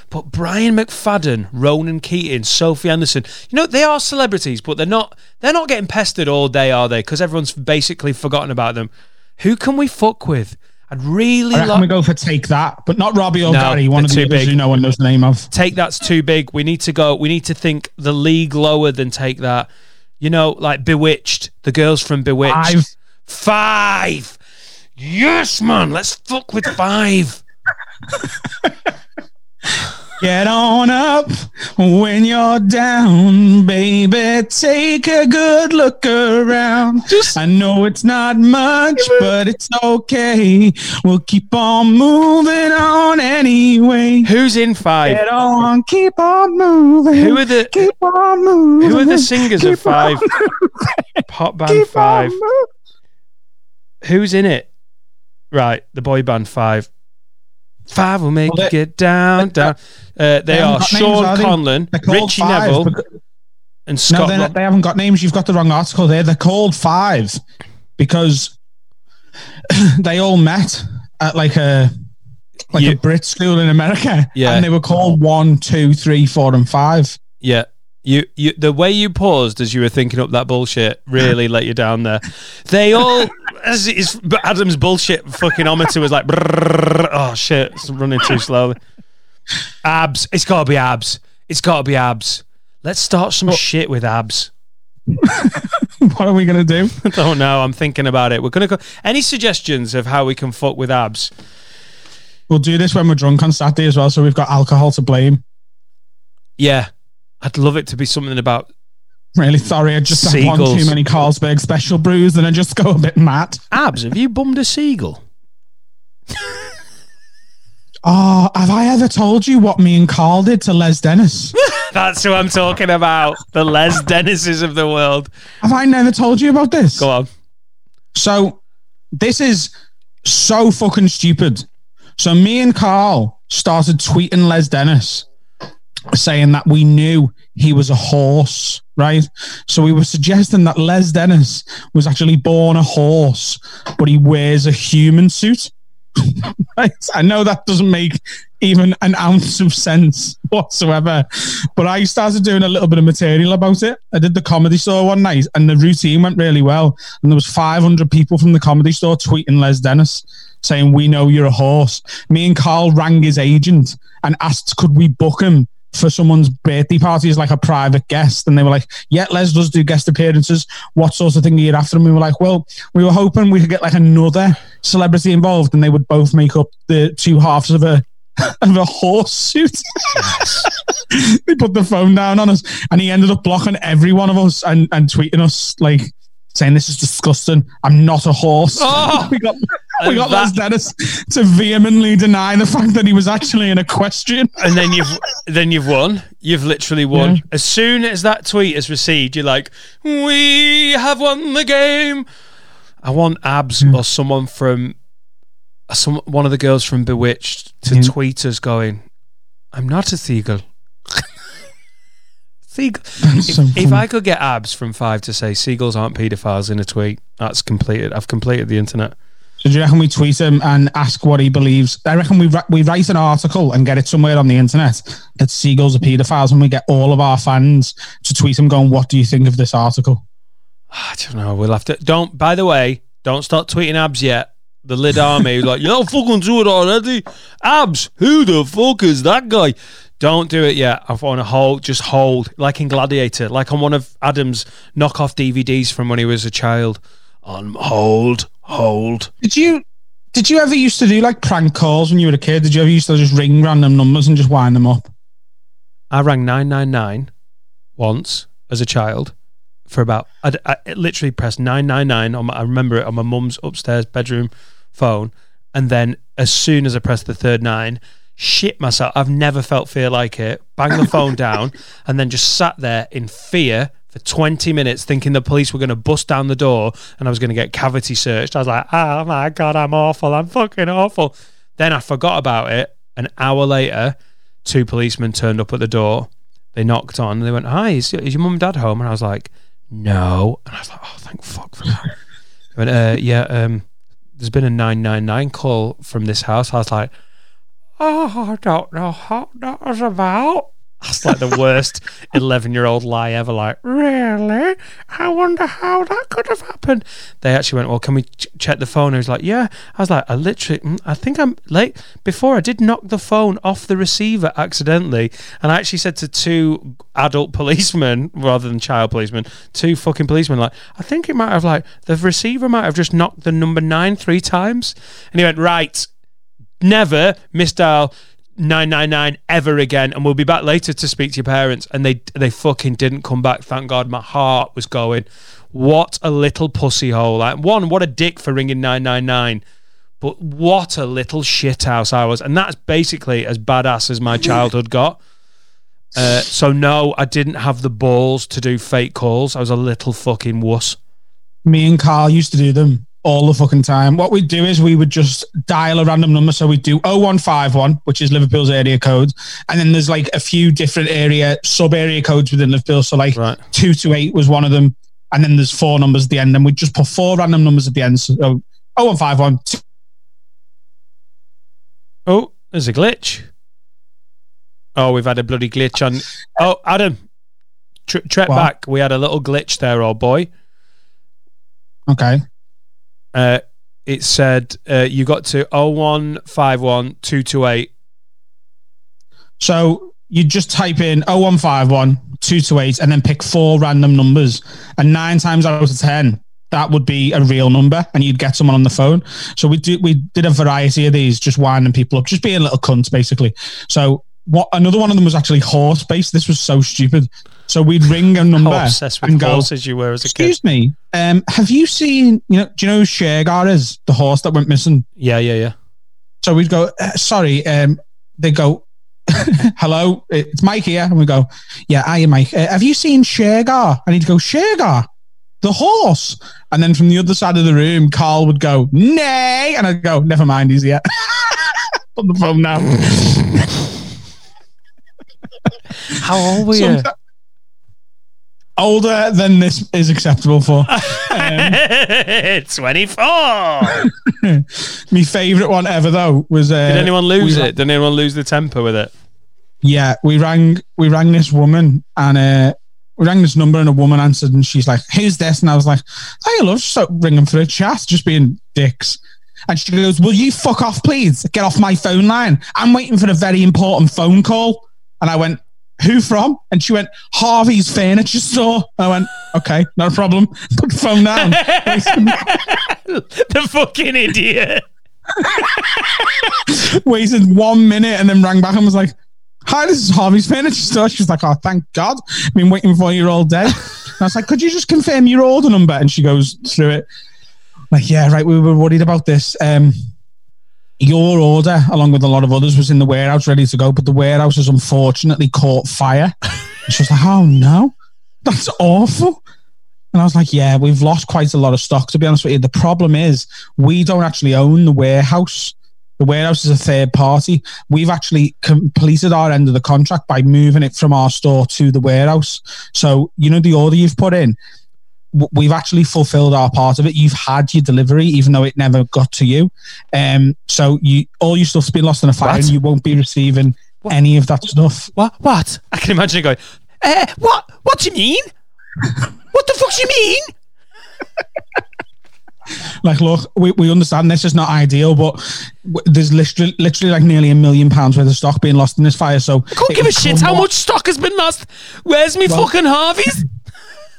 But Brian McFadden, Ronan Keating, Sophie Anderson, you know, they are celebrities, but they're not. They're not getting pestered all day, are they? Because everyone's basically forgotten about them. Who can we fuck with? I'd really like. we go for take that, but not Robbie or No, Gary. One of the others big. who no one knows the name of. take that's too big. We need to go. We need to think the league lower than take that. You know, like B*Witched, the girls from B*Witched. Five. Five. Yes, man. Let's fuck with five. Get on up when you're down, baby. Take a good look around. I know it's not much, but it's okay. We'll keep on moving on anyway. Who's in five? Get on, keep on moving. Who are the keep on moving? Who are the singers of Keep on five? Pop band Keep five. Who's in it? Right, the boy band five. Five will make Well, you get down, down. Uh, they, haven't are got names, Sean are? Conlon, Richie Five, Neville, because- and No, Scott. they're not- they haven't got names. You've got the wrong article there. They're called Five because they all met at like a like You- a Brit school in America. Yeah. and they were called one, two, three, four, and five. Yeah. You, you, the way you paused as you were thinking up that bullshit really let you down there. They all, as it is, Adam's bullshit fucking ometer was like, oh shit, it's running too slowly. Abz, it's got to be Abz. It's got to be Abz. Let's start some shit with Abz. what are we gonna do? I don't know. I'm thinking about it. We're gonna go. Any suggestions of how we can fuck with Abz? We'll do this when we're drunk on Saturday as well, so we've got alcohol to blame. Yeah, I'd love it to be something about Really sorry, I just had one too many Carlsberg special brews, and I just go a bit mad. Abz. Have you bummed a seagull? Oh, have I ever told you what me and Carl did to Les Dennis? That's who I'm talking about. The Les Dennises of the world. have I never told you about this? Go on. So this is so fucking stupid. So me and Carl started tweeting Les Dennis saying that we knew he was a horse, right? So we were suggesting that Les Dennis was actually born a horse, but he wears a human suit. right? I know that doesn't make even an ounce of sense whatsoever, but I started doing a little bit of material about it. I did the comedy store one night, and the routine went really well. And there was 500 people from the comedy store tweeting Les Dennis saying, "We know you're a horse." Me and Carl rang his agent and asked, "Could we book him?" For someone's birthday party as like a private guest, and they were like, "Yeah, Les does do guest appearances. What sort of thing are you after?" And we were like, "Well, we were hoping we could get like another celebrity involved, and they would both make up the two halves of a of a horse suit." they put the phone down on us, and he ended up blocking every one of us and, and tweeting us like saying, "This is disgusting. I'm not a horse." Oh! we got we got that- Les Dennis to vehemently deny the fact that he was actually an equestrian. And then you've then you've won. You've literally won. Yeah. As soon as that tweet is received, you're like, "We have won the game." I want Abz or someone from some one of the girls from B*Witched to Yeah. tweet us going, "I'm not a seagull." Seagull. If, so if. I could get Abz from five to say seagulls aren't paedophiles in a tweet, that's completed. I've completed the internet. So do you reckon we tweet him and ask what he believes? I reckon we we write an article and get it somewhere on the internet that seagulls are paedophiles, and we get all of our fans to tweet him going, "What do you think of this article?" I don't know. We'll have to. Don't. By the way, don't start tweeting Abz yet. The lid army, like you know, fucking do it already. Abz. Who the fuck is that guy? Don't do it yet. I want to hold. Just hold, like in Gladiator, like on one of Adam's knockoff DVDs from when he was a child. On hold, hold. Did you did you ever used to do like prank calls when you were a kid? Did you ever used to just ring random numbers and just wind them up? I rang nine nine nine once as a child for about. I, I literally pressed nine nine nine on. My, I remember it on my mum's upstairs bedroom phone, and then as soon as I pressed the third nine, shit myself. I've never felt fear like it. Bang the phone down, and then just sat there in fear for 20 minutes, thinking the police were going to bust down the door and I was going to get cavity searched. I was like, oh my God, I'm awful. I'm fucking awful. Then I forgot about it. An hour later, two policemen turned up at the door. They knocked on and they went, Hi, is, is your mum and dad home? And I was like, No. And I was like, Oh, thank fuck for that. They went, uh, Yeah, um, there's been a 999 call from this house. I was like, Oh, I don't know what that was about. That's like the worst 11 year old lie ever. Like, really? I wonder how that could have happened. They actually went, Well, can we ch- check the phone? I was like, Yeah. I was like, I literally, mm, I think I'm late. Before I did knock the phone off the receiver accidentally. And I actually said to two adult policemen rather than child policemen, two fucking policemen, like, I think it might have, like, the receiver might have just knocked the number nine three times. And he went, Right. Never misdial 999 ever again and we'll be back later to speak to your parents. And they they fucking didn't come back. Thank god my heart was going. What a little pussy hole. Like one what a dick for ringing 999 but what a little shithouse i was. And that's basically as badass as my childhood got. Uh, so no i didn't have the balls to do fake calls. I was a little fucking wuss. Me and Carl used to do them all the fucking time. What we'd do is we would just dial a random number. So we'd do 0151, which is Liverpool's area code. And then there's like a few different area, sub area codes within Liverpool. So like Right. 228 was one of them. And then there's four numbers at the end. And we'd just put four random numbers at the end. So 0151. oh there's a glitch oh we've had a bloody glitch on oh adam tr- trek back we had a little glitch there old boy Okay. Uh, it said uh, you got to 0151 228. So you just type in 0151 228 and then pick four random numbers. And nine times out of 10, that would be a real number and you'd get someone on the phone. So we do, we did a variety of these, just winding people up, just being little cunts, basically. So what another one of them was actually horse based. This was so stupid. So we'd ring a number How obsessed with and go, horses you were as a kid. Excuse me, um, have you seen, you know, do you know who Shergar is? The horse that went missing? Yeah, yeah, yeah. So we'd go, uh, sorry, um, they go, hello, it's Mike here. And we go, yeah, hiya, Mike. Uh, have you seen Shergar? And he'd go, Shergar, the horse. And then from the other side of the room, Carl would go, nay. And I'd go, never mind, he's here. Put the phone down. How old were you? Older than this is acceptable for. 24. My favourite one ever, though, was. Uh, Did anyone lose we- it? Did anyone lose the temper with it? Yeah, we rang we rang this woman and uh we rang this number and a woman answered and she's like, Who's this? And I was like, I love just like ringing for a chat, just being dicks. And she goes, Will you fuck off, please? Get off my phone line. I'm waiting for a very important phone call. And I went, Who from? And she went, Harvey's furniture store. I went, Okay, no problem. Put the phone down. the fucking idiot. Waited one minute and then rang back and was like, Hi, this is Harvey's furniture store. She was like, Oh, thank God. I've been waiting for you all day. And I was like, Could you just confirm your order number? And she goes through it. Like, yeah, right. We were worried about this. Um, your order, along with a lot of others, was in the warehouse ready to go, but the warehouse has unfortunately caught fire. And she was like, Oh no, that's awful. And I was like, Yeah, we've lost quite a lot of stock, to be honest with you. The problem is we don't actually own the warehouse. The warehouse is a third party. We've actually completed our end of the contract by moving it from our store to the warehouse. So, you know, the order you've put in, we've actually fulfilled our part of it. You've had your delivery, even though it never got to you. Um, so you all your stuff's been lost in a fire, What? and you won't be receiving any of that stuff. What? What? I can imagine it going, uh, what? What do you mean? what the fuck do you mean? Like, look, we, we understand this is not ideal, but w- there's literally, literally like nearly a million pounds worth of stock being lost in this fire. So I couldn't give a shit how much stock has been lost. Where's me Well- fucking Harvey's?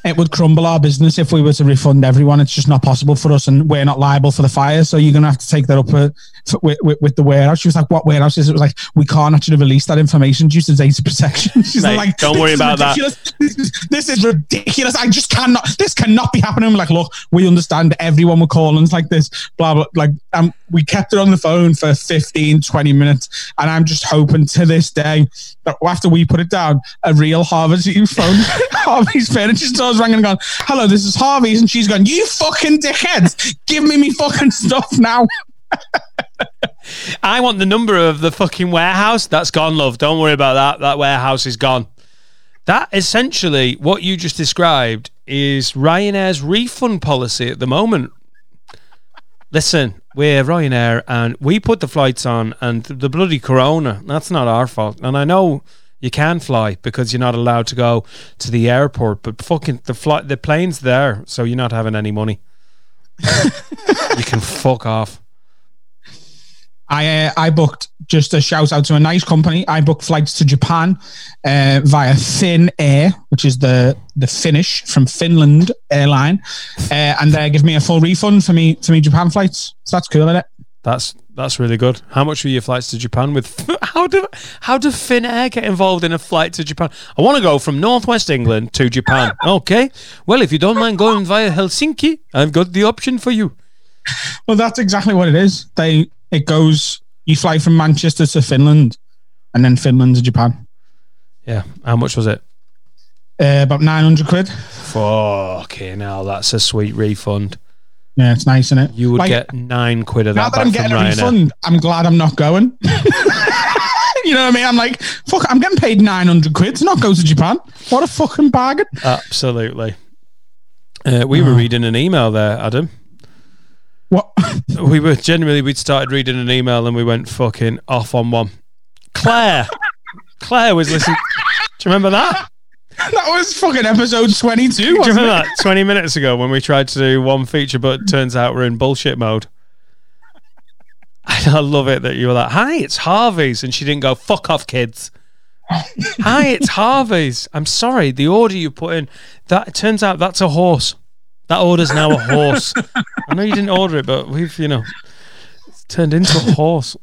It would crumble our business if we were to refund everyone. It's just not possible for us, and we're not liable for the fire. So you're going to have to take that up with, with, with the warehouse. She was like, "What warehouse is it?" it?" was like, "We can't actually release that information due to data protection." She's Mate, like, don't worry about that." This is, this is ridiculous. I just cannot. This cannot be happening. I'm like, look, we understand. Everyone will call and it's like this. Blah blah. Like, um, we kept it on the phone for 15, 20 minutes. And I'm just hoping to this day that after we put it down, a real Harvey's phone, Harvey's furniture store's ringing and gone, hello, this is Harvey's. And she's going, you fucking dickheads, give me me fucking stuff now. I want the number of the fucking warehouse. That's gone, love. Don't worry about that. That warehouse is gone. That essentially, what you just described is Ryanair's refund policy at the moment. Listen, we're Ryanair and we put the flights on, and the bloody corona, that's not our fault. And I know you can fly because you're not allowed to go to the airport, but fucking the flight, the plane's there, so you're not having any money. you can fuck off. I uh, I booked just a shout out to a nice company. I booked flights to Japan uh, via Finnair, which is the the Finnish from Finland airline, uh, and they give me a full refund for me for me Japan flights. So that's cool, isn't it? That's that's really good. How much were your flights to Japan with? How do how do Finnair get involved in a flight to Japan? I want to go from Northwest England to Japan. Okay, well if you don't mind going via Helsinki, I've got the option for you. Well, that's exactly what it is. They it goes. You fly from Manchester to Finland, and then Finland to Japan. Yeah. How much was it? Uh, about nine hundred quid. Fucking hell, that's a sweet refund. Yeah, it's nice, isn't it? You would Like, get nine quid of that. now that I'm getting a Ryanair. refund. I'm glad I'm not going. you know what I mean? I'm like, fuck. I'm getting paid nine hundred quid to not go to Japan. What a fucking bargain. Absolutely. Uh, we were Oh. reading an email there, Adam. What? We were generally we'd started reading an email and we went fucking off on one. Claire, Claire was listening. Do you remember that? that was fucking episode twenty-two. Do you remember it? that twenty minutes ago when we tried to do one feature, but turns out we're in bullshit mode. And I love it that you were like, "Hi, it's Harvey's," and she didn't go, "Fuck off, kids." Hi, it's Harvey's. I'm sorry, the order you put in. That it turns out that's a horse. That order's now a horse. I know you didn't order it, but we've you know it's turned into a horse.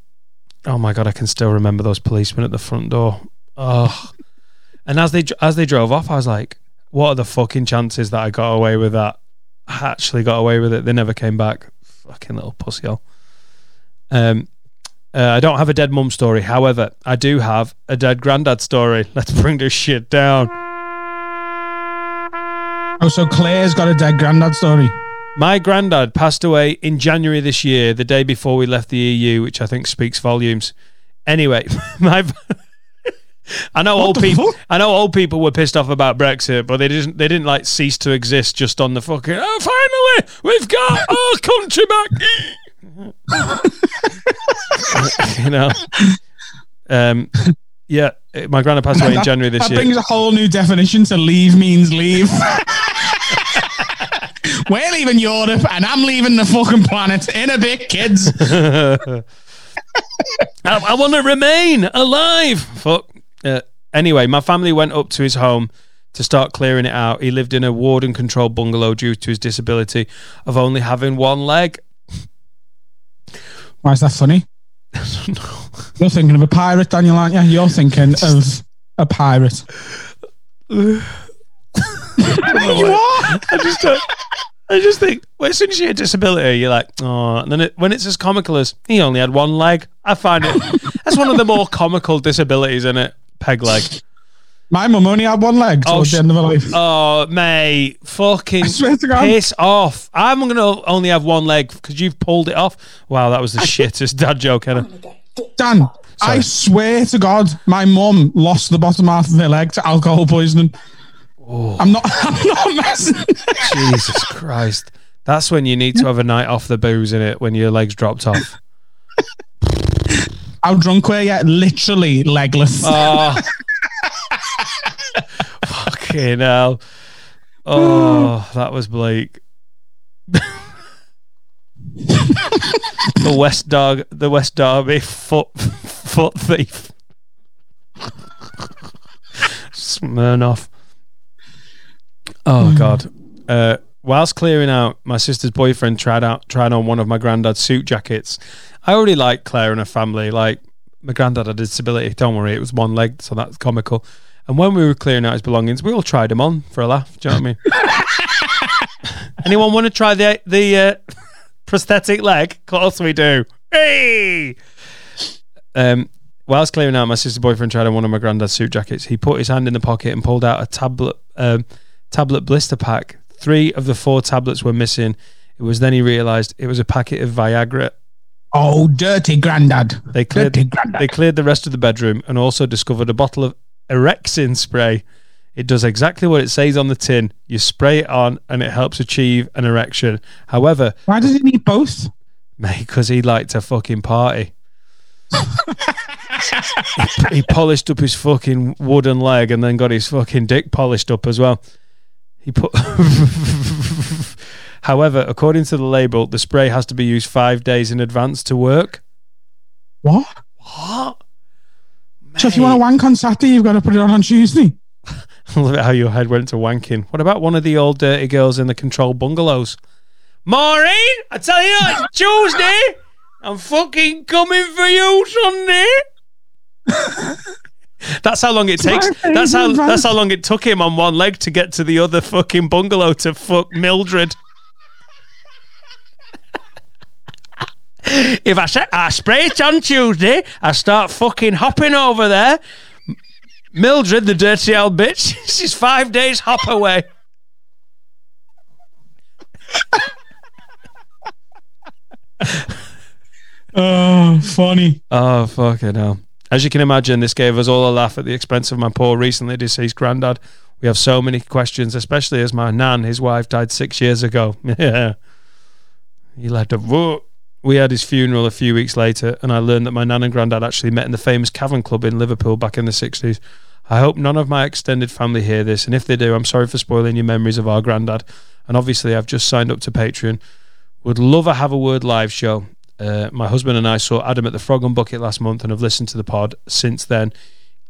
Oh my god, I can still remember those policemen at the front door. Oh, and as they as they drove off, I was like, "What are the fucking chances that I got away with that? I actually got away with it. They never came back. Fucking little pussy hole." Um, uh, I don't have a dead mum story. However, I do have a dead granddad story. Let's bring this shit down. Oh, so Claire's got a dead granddad story. My granddad passed away in January this year, the day before we left the EU, which I think speaks volumes. Anyway, my I know old people. fuck? I know old people were pissed off about Brexit, but they didn't. They didn't like cease to exist just on the fucking. Oh, finally, we've got our country back. you know. Um. Yeah, my granddad passed away in January this that year. That brings a whole new definition to leave means leave. We're leaving Europe and I'm leaving the fucking planet in a bit, kids. I, I want to remain alive. Fuck. Uh, anyway, my family went up to his home to start clearing it out. He lived in a warden controlled bungalow due to his disability of only having one leg. Why is that funny? You're thinking of a pirate, Daniel, aren't you? You're thinking of a pirate. you are? I just, uh, I just think, well, as soon as you get a disability, you're like, oh, and then it, when it's as comical as he only had one leg, I find it that's one of the more comical disabilities, isn't it? Peg leg. My mum only had one leg oh, towards sh- the end of her life. Oh, mate, fucking I swear to God. piss off. I'm going to only have one leg because you've pulled it off. Wow, that was the shittest dad joke ever. Dan, I swear to God, my mum lost the bottom half of her leg to alcohol poisoning. Oh. I'm not. I'm not messing. Jesus Christ. That's when you need to have a night off the booze in it when your legs dropped off. How drunk were you? Literally legless. Oh. Fucking hell. Oh, that was Blake. the West Dog, the West Derby foot foot thief. Smirnoff. Oh God. Uh, whilst clearing out, my sister's boyfriend tried out tried on one of my granddad's suit jackets. I already like Claire and her family. Like my granddad had a disability. Don't worry, it was one leg, so that's comical. And when we were clearing out his belongings, we all tried him on for a laugh. Do you know what I mean? Anyone want to try the the uh, prosthetic leg. Of course we do. Hey. Um, whilst clearing out, my sister's boyfriend tried on one of my granddad's suit jackets. He put his hand in the pocket and pulled out a tablet, um, tablet blister pack. Three of the four tablets were missing. It was then he realised it was a packet of Viagra. Oh, dirty granddad. They cleared, Dirty granddad. they cleared the rest of the bedroom and also discovered a bottle of Erexin spray. It does exactly what it says on the tin. You spray it on and it helps achieve an erection. However, Why does he need both? mate, because he liked to fucking party. he, he polished up his fucking wooden leg and then got his fucking dick polished up as well. He put. However, according to the label, the spray has to be used five days in advance to work. What? What? So if you want to wank on Saturday, you've got to put it on on Tuesday. I love it how your head went to wanking. What about one of the old dirty girls in the control bungalows? Maureen, I tell you, it's Tuesday. I'm fucking coming for you Sunday. That's how long it takes. That's how that's how long it took him on one leg to get to the other fucking bungalow to fuck Mildred. If I say I spray it on Tuesday, I start fucking hopping over there. Mildred, the dirty old bitch, she's five days hop away. Oh, funny. Oh, fucking hell. As you can imagine, this gave us all a laugh at the expense of my poor recently deceased granddad. We have so many questions, especially as my nan, his wife, died six years ago. Yeah. He led a vote. We had his funeral a few weeks later, and I learned that my nan and granddad actually met in the famous Cavern Club in Liverpool back in the 60s. I hope none of my extended family hear this, and if they do, I'm sorry for spoiling your memories of our granddad. And obviously, I've just signed up to Patreon. Would love a Have a Word live show. Uh, my husband and I saw Adam at the Frog and Bucket last month and have listened to the pod since then.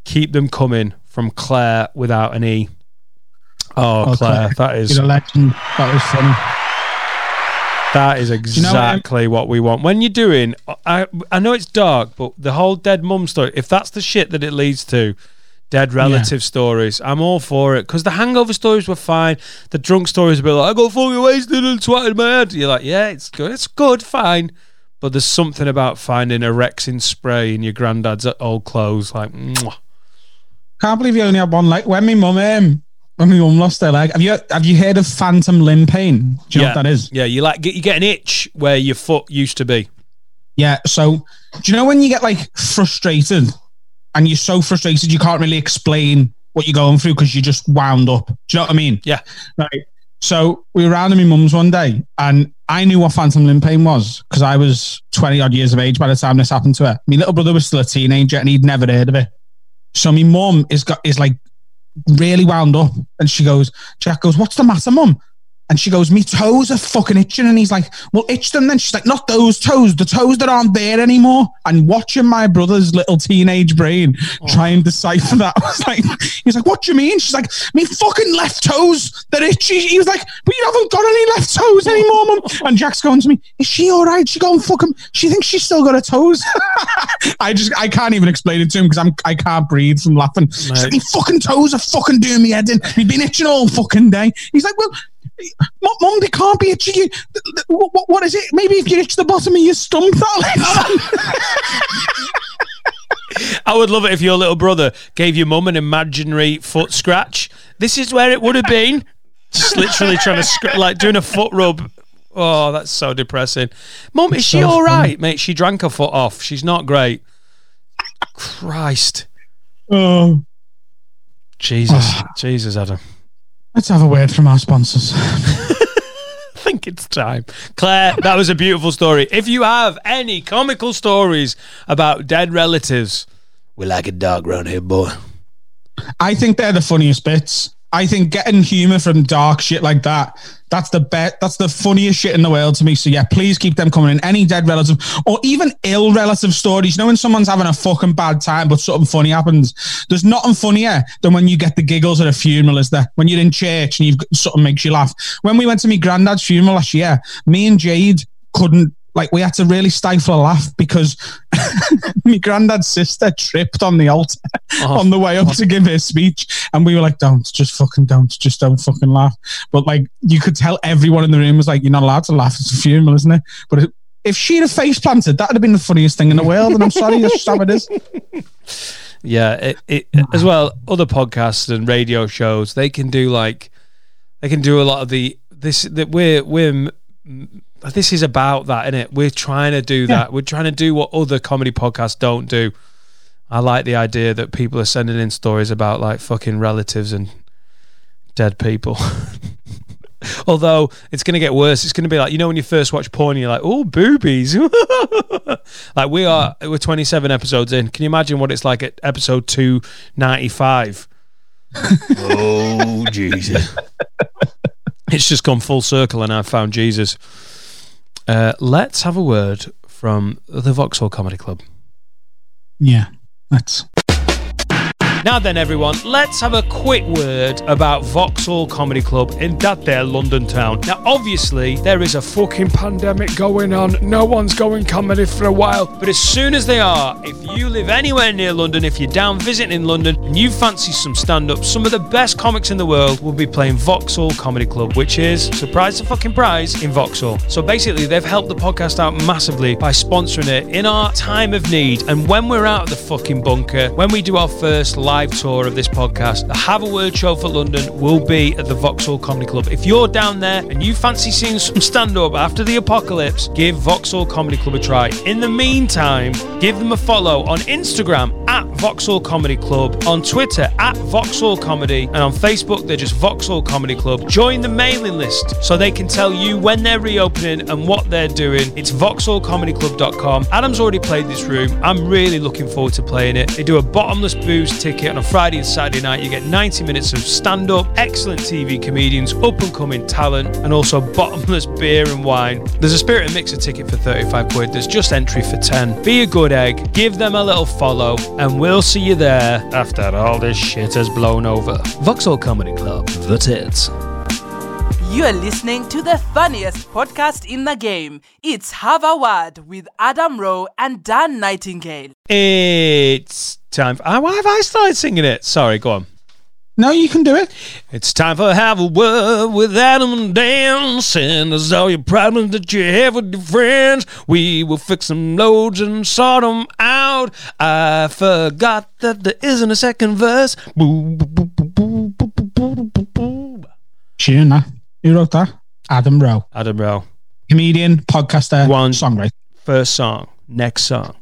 Keep them coming from Claire without an E. Oh, Oh, Claire, Claire, that is You're a legend. That was funny. That is know, um, exactly what we want. When you're doing, I I know it's dark, but the whole dead mum story, if that's the shit that it leads to, dead relative stories, I'm all for it. Because the hangover stories were fine. The drunk stories were like, I got fucking wasted and twatted my head. You're like, yeah, it's good. It's good, fine. But there's something about finding a Rexin spray in your granddad's old clothes. Like, mwah. Can't believe you only had one leg. When my mum, um, when my mum lost her leg, have you have you heard of phantom limb pain? Do you know yeah, what that is? Yeah, you like get you get an itch where your foot used to be. Yeah. So, do you know when you get like frustrated and you're so frustrated you can't really explain what you're going through because you're just wound up? Do you know what I mean? Yeah. Right. So we were around at my mum's one day and I knew what phantom limb pain was because I was 20 odd years of age by the time this happened to her. My little brother was still a teenager and he'd never heard of it. So my mum is got is like really wound up and she goes, Jack goes, What's the matter, mum? And she goes, Me toes are fucking itching. And he's like, Well, itch them then. She's like, Not those toes, the toes that aren't there anymore. And watching my brother's little teenage brain oh. try and decipher that, I was like, He's like, What do you mean? She's like, Me fucking left toes, they're itchy. He was like, But you haven't got any left toes anymore, mum. And Jack's going to me, Is she all right? She going, Fucking, she thinks she's still got her toes. I just, I can't even explain it to him because I'm, I can't breathe from laughing. She's like, Me fucking toes are fucking doing me head in. We've been itching all fucking day. He's like, Well, Mum, Mum, they can't be th- th- What, what, what is it? Maybe if you itch the bottom of your stump, that'll I would love it if your little brother gave your mum an imaginary foot scratch. This is where it would have been. Just literally trying to scr- like doing a foot rub. Oh, that's so depressing. Mum, is she so all funny. mate? She drank her foot off. She's not great. Christ, Oh, Jesus, ah. Jesus, Adam. Let's have a word from our sponsors. I think it's time. Claire, that was a beautiful story. If you have any comical stories about dead relatives, we like a dog round here, boy. I think they're the funniest bits. I think getting humor from dark shit like that, that's the best, That's the funniest shit in the world to me. So yeah, please keep them coming in. Any dead relative or even ill relative stories. You know when someone's having a fucking bad time, but something funny happens. There's nothing funnier than when you get the giggles at a funeral. Is there when you're in church and you've something makes you laugh? When we went to my granddad's funeral last year, me and Jade couldn't like we had to really stifle a laugh because my granddad's sister tripped on the altar Oh. on the way up to give her speech, and we were like, "Don't, just fucking don't, just don't fucking laugh." But like, you could tell everyone in the room was like, "You're not allowed to laugh. It's a funeral, isn't it?" But it, if she'd have face planted, that'd have been the funniest thing in the world. And I'm sorry, that's just how it is. Yeah, it, it, as well. Other podcasts and radio shows, they can do like they can do a lot of the this that we're we're this is about that, isn't it? We're trying to do that. We're trying to do what other comedy podcasts don't do. I like the idea that people are sending in stories about like fucking relatives and dead people. Although it's going to get worse. It's going to be like you know when you first watch porn, you're like, "Oh, boobies!" like we are. We're 27 episodes in. Can you imagine what it's like at episode 295? oh Jesus! it's just gone full circle, and I've found Jesus. Uh, let's have a word from the Vauxhall Comedy Club. Yeah, that's Now then, everyone, let's have a quick word about Vauxhall Comedy Club in that there London town. Now, obviously, there is a fucking pandemic going on. No one's going comedy for a while. But as soon as they are, if you live anywhere near London, if you're down visiting in London and you fancy some stand up, some of the best comics in the world will be playing Vauxhall Comedy Club, which is, surprise the fucking prize, in Vauxhall. So basically, they've helped the podcast out massively by sponsoring it in our time of need. And when we're out of the fucking bunker, when we do our first live tour of this podcast, the Have a Word show for London will be at the Vauxhall Comedy Club. If you're down there and you fancy seeing some stand up after the apocalypse, give Vauxhall Comedy Club a try. In the meantime, give them a follow on Instagram at Vauxhall Comedy Club, on Twitter at Vauxhall Comedy, and on Facebook they're just Vauxhall Comedy Club. Join the mailing list so they can tell you when they're reopening and what they're doing. It's vauxhallcomedyclub.com. Adam's already played this room. I'm really looking forward to playing it. They do a bottomless booze ticket on a Friday and Saturday night. You get 90 minutes of stand up, excellent TV comedians, up and coming talent, and also bottomless beer and wine. There's a Spirit and Mixer ticket for 35 quid. There's just entry for 10. Be a good egg, give them a little follow, and we'll see you there after all this shit has blown over. Vauxhall Comedy Club, the tits. You are listening to the funniest podcast in the game. It's Have a Word with Adam Rowe and Dan Nightingale. It's time for. Oh, why have I started singing it? Sorry, go on. No, you can do it. It's time for have a word with Adam and Dan. Send us all your problems that you have with your friends. We will fix them loads and sort them out. I forgot that there isn't a second verse. Boo. Who wrote that? Adam Rowe. Adam Rowe. Comedian, podcaster, One, songwriter. First song, next song.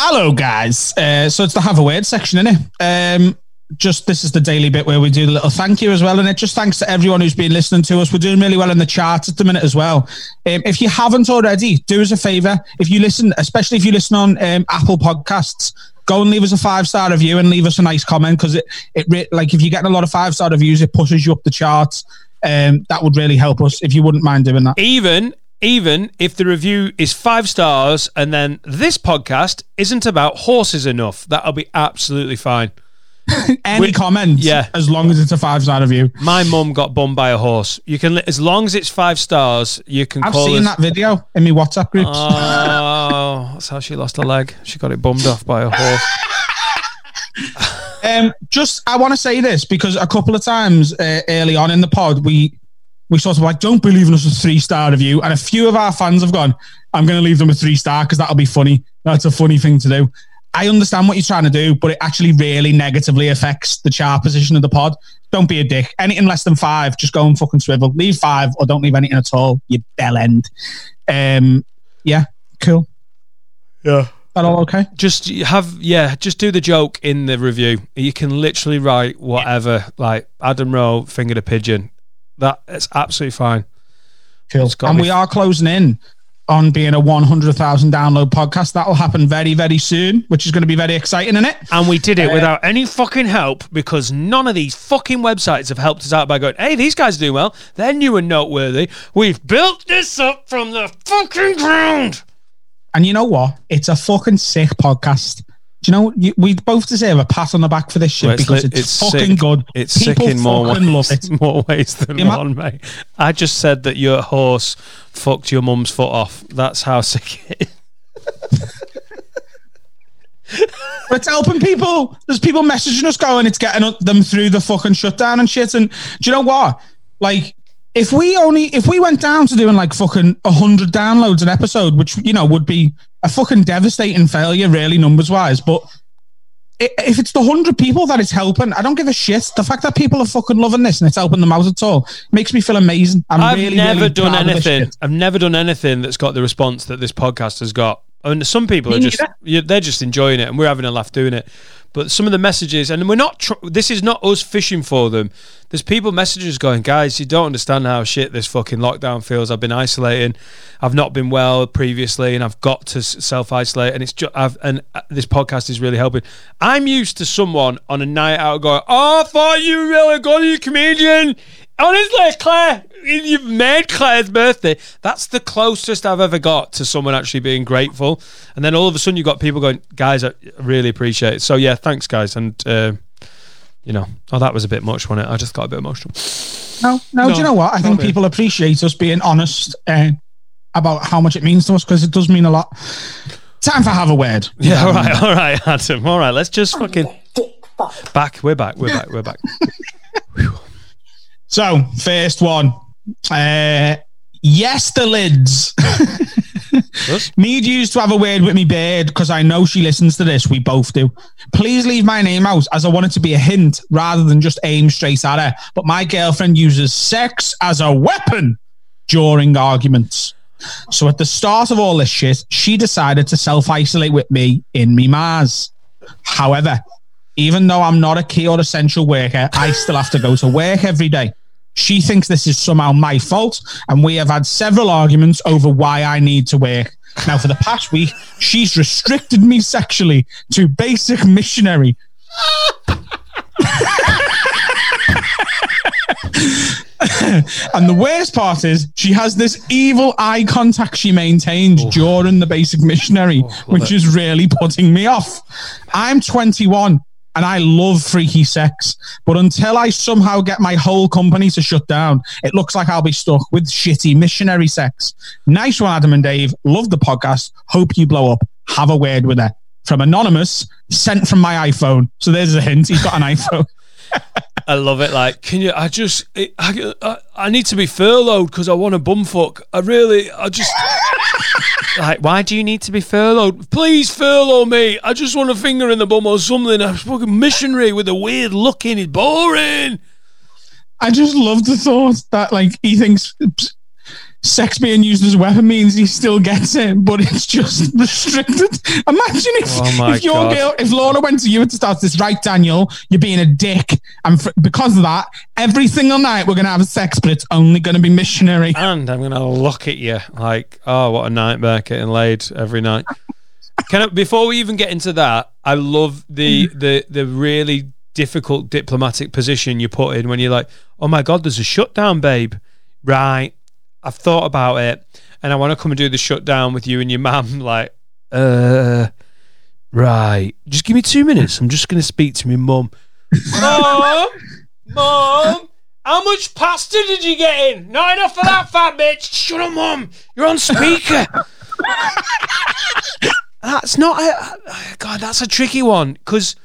Hello, guys. Uh, so it's the have a word section, isn't it? Um, just this is the daily bit where we do the little thank you as well, and it just thanks to everyone who's been listening to us. We're doing really well in the charts at the minute as well. Um, if you haven't already, do us a favor. If you listen, especially if you listen on um, Apple Podcasts, go and leave us a five star review and leave us a nice comment because it it like if you're getting a lot of five star reviews, it pushes you up the charts. Um, that would really help us if you wouldn't mind doing that. Even even if the review is five stars and then this podcast isn't about horses enough, that'll be absolutely fine. Any We- comment, yeah. as long as it's a five star review. My mum got bummed by a horse. You can, as long as it's five stars, you can I've call seen us. that video in my WhatsApp groups. Oh, that's how she lost a leg. She got it bummed off by a horse. Um, just I want to say this because a couple of times uh, early on in the pod we we sort of like don't believe in us a three star review, and a few of our fans have gone. I'm going to leave them a three star because that'll be funny. That's a funny thing to do. I understand what you're trying to do, but it actually really negatively affects the chart position of the pod. Don't be a dick. Anything less than five, just go and fucking swivel. Leave five or don't leave anything at all. You bell end. Um, yeah, cool. Yeah. That all okay? Just have, yeah, just do the joke in the review. You can literally write whatever, like Adam Rowe fingered a pigeon. That it's absolutely fine. Cool. And we are closing in on being a 100,000 download podcast. That'll happen very, very soon, which is going to be very exciting, isn't it? And we did it Uh, without any fucking help because none of these fucking websites have helped us out by going, hey, these guys do well. They're new and noteworthy. We've built this up from the fucking ground. And you know what? It's a fucking sick podcast. Do you know you, we both deserve a pat on the back for this shit Well, because it's, it's fucking sick. good. It's People sick in more ways, it. more ways than one, mate. I just said that your horse fucked your mum's foot off. That's how sick it is. But it's helping people. There's people messaging us going, it's getting them through the fucking shutdown and shit. And do you know what? Like, if we only if we went down to doing like fucking hundred downloads an episode, which you know would be a fucking devastating failure, really numbers wise. But if it's the hundred people that it's helping, I don't give a shit. The fact that people are fucking loving this and it's helping them out at all makes me feel amazing. I'm I've really, never really done proud of this anything. I've never done anything that's got the response that this podcast has got. And some people Me are just yeah, they're just enjoying it, and we're having a laugh doing it. But some of the messages, and we're not. Tr- this is not us fishing for them. There's people messages going, guys, you don't understand how shit this fucking lockdown feels. I've been isolating. I've not been well previously, and I've got to self isolate. And it's just, I've, and uh, this podcast is really helping. I'm used to someone on a night out going, "Oh, I thought you were really good, you comedian." Honestly, Claire, you've made Claire's birthday. That's the closest I've ever got to someone actually being grateful. And then all of a sudden, you've got people going, guys, I really appreciate it. So, yeah, thanks, guys. And, uh, you know, oh, that was a bit much, wasn't it? I just got a bit emotional. No, no, do you know what? I think no, people appreciate us being honest uh, about how much it means to us because it does mean a lot. Time for have a word. Yeah, all right, all right, Adam. All right, let's just fucking. Back, we're back, we're back, we're back. So, first one. Uh, yes, the lids. Need you to have a word with me, bird, because I know she listens to this. We both do. Please leave my name out, as I want it to be a hint rather than just aim straight at her. But my girlfriend uses sex as a weapon during arguments. So at the start of all this shit, she decided to self isolate with me in me Mars. However, even though I'm not a key or essential worker, I still have to go to work every day. She thinks this is somehow my fault, and we have had several arguments over why I need to work. Now, for the past week, she's restricted me sexually to basic missionary. and the worst part is she has this evil eye contact she maintains oh. during the basic missionary, oh, which is really putting me off. I'm 21 and I love freaky sex, but until I somehow get my whole company to shut down, it looks like I'll be stuck with shitty missionary sex. Nice one, Adam and Dave. Love the podcast. Hope you blow up. Have a word with her. From Anonymous, sent from my iPhone. So there's a hint. He's got an iPhone. I love it. Like, can you? I just, I, I, I need to be furloughed because I want a bumfuck. I really, I just. like, why do you need to be furloughed? Please furlough me. I just want a finger in the bum or something. I'm fucking missionary with a weird look in. It's boring. I just love the thought that like he thinks sex being used as a weapon means he still gets it, but it's just restricted. Imagine if, Oh if your God. girl, if Laura went to you at the start this, right, Daniel, you're being a dick, and for, because of that, every single night we're gonna have sex, but it's only gonna be missionary. And I'm gonna look at you like, oh, what a nightmare getting laid every night. Can I, before we even get into that, I love the the the really difficult diplomatic position you put in when you're like, oh my god, there's a shutdown, babe. Right, I've thought about it, and I want to come and do the shutdown with you and your mum. Like, uh, right, just give me two minutes. I'm just gonna speak to my mum. Mum, mum. How much pasta did you get in? Not enough for that fat bitch. Shut up, mum. You're on speaker. that's not. A, God, that's a tricky one because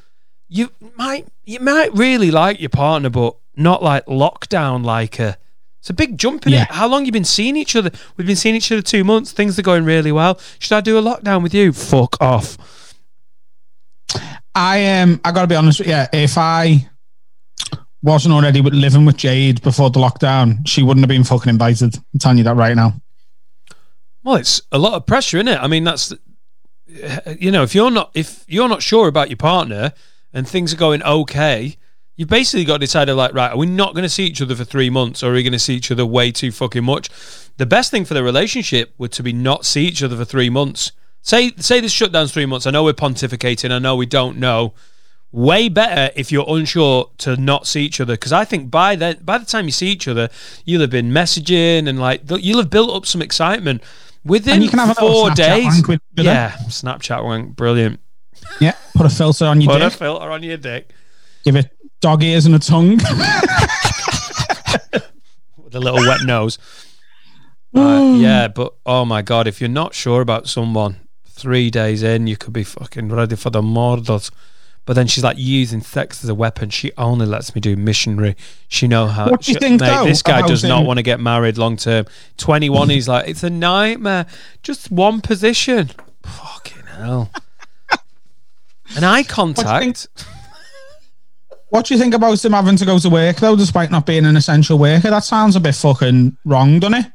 you might you might really like your partner, but not like lockdown like her. It's a big jump in Yeah. it. How long you been seeing each other? We've been seeing each other two months. Things are going really well. Should I do a lockdown with you? Fuck off. I am. Um, I gotta be honest with you. If I wasn't already living with Jade before the lockdown, she wouldn't have been fucking invited. I'm telling you that right now. Well, it's a lot of pressure, isn't it? I mean, that's you know, if you're not if you're not sure about your partner and things are going okay, you've basically got to decide like, right, are we not going to see each other for three months, or are we going to see each other way too fucking much? The best thing for the relationship would to be not see each other for three months. Say say this shutdown's three months. I know we're pontificating. I know we don't know. Way better if you're unsure to not see each other because I think by then, by the time you see each other, you'll have been messaging and like you'll have built up some excitement. Within And you can have four days, wank with- with yeah, Snapchat wank, brilliant. Yeah, put a filter on your dick. Put a filter on your dick Give it dog ears and a tongue. with a little wet nose. Uh, yeah, but oh my god, if you're not sure about someone, three days in, you could be fucking ready for the murders. But then she's like using sex as a weapon. She only lets me do missionary. She know how. What do you she- think, mate, though, this guy does not want to get married long term. Twenty one, he's like, it's a nightmare. Just one position. Fucking hell. An eye contact. What do you think about him having to go to work though, despite not being an essential worker? That sounds a bit fucking wrong, doesn't it?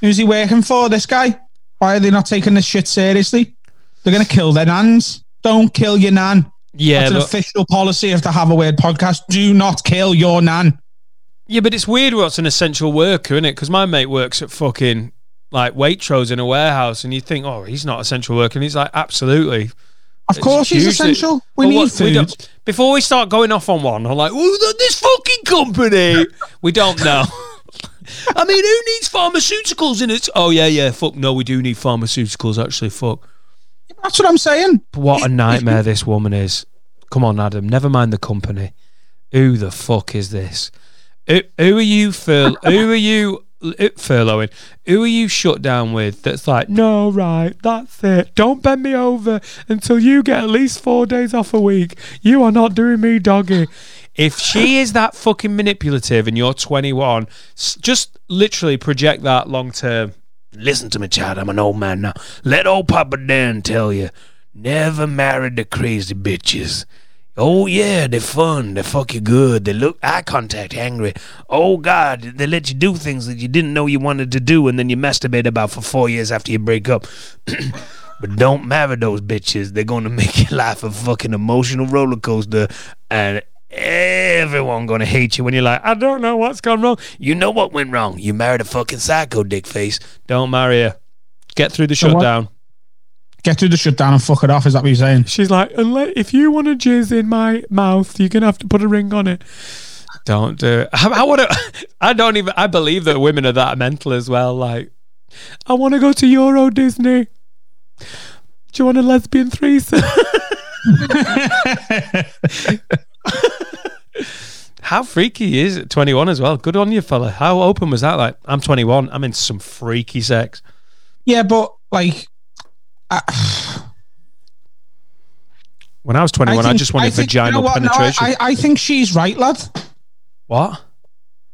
Who's he working for? This guy? Why are they not taking this shit seriously? They're gonna kill their nans. Don't kill your nan. Yeah, That's an but- official policy of the Have a Word podcast. Do not kill your nan. Yeah, but it's weird what's an essential worker, isn't it? Because my mate works at fucking like Waitrose in a warehouse, and you think, oh, he's not essential worker, and he's like, absolutely. Of It's cour's he's hugely- essential. We Well, need what- food. don't- before we start going off on one, I'm like, oh, this fucking company. we don't know. I mean, who needs pharmaceuticals in it? Oh yeah, yeah. Fuck no, we do need pharmaceuticals. Actually, fuck. That's what I'm saying. What a nightmare this woman is. Come on, Adam. Never mind the company. Who the fuck is this? Who, who are you Phil? who are you Uh, furloughing? Who are you shut down with? That's like, no, right, that's it. Don't bend me over until you get at least four days off a week. You are not doing me, doggy. If she is that fucking manipulative and you're 21, just literally project that long term. Listen to me, child. I'm an old man now. Let old Papa Dan tell you. Never marry the crazy bitches. Oh yeah, they're fun. They fuck you good. They look eye contact angry. Oh God, they let you do things that you didn't know you wanted to do, and then you masturbate about for four years after you break up. but don't marry those bitches. They're gonna make your life a fucking emotional roller coaster, and everyone gonna hate you when you're like, I don't know what's gone wrong. You know what went wrong. You married a fucking psycho dick face. Don't marry her. Get through the shutdown. Get through the shutdown and fuck it off. Is that what you're saying? She's like, unless if you want to jizz in my mouth, you're gonna have to put a ring on it. Don't do it. I, I want to. I don't even. I believe that women are that mental as well. Like, I want to go to Euro Disney. Do you want a lesbian threesome? How freaky is it? 21 as well. Good on you, fella. How open was that? Like, I'm 21. I'm into some freaky sex. Yeah, but like, When I was 21, I, think- just wanted think- you vaginal know what? No, penetration. I, I think she's right, lad. what?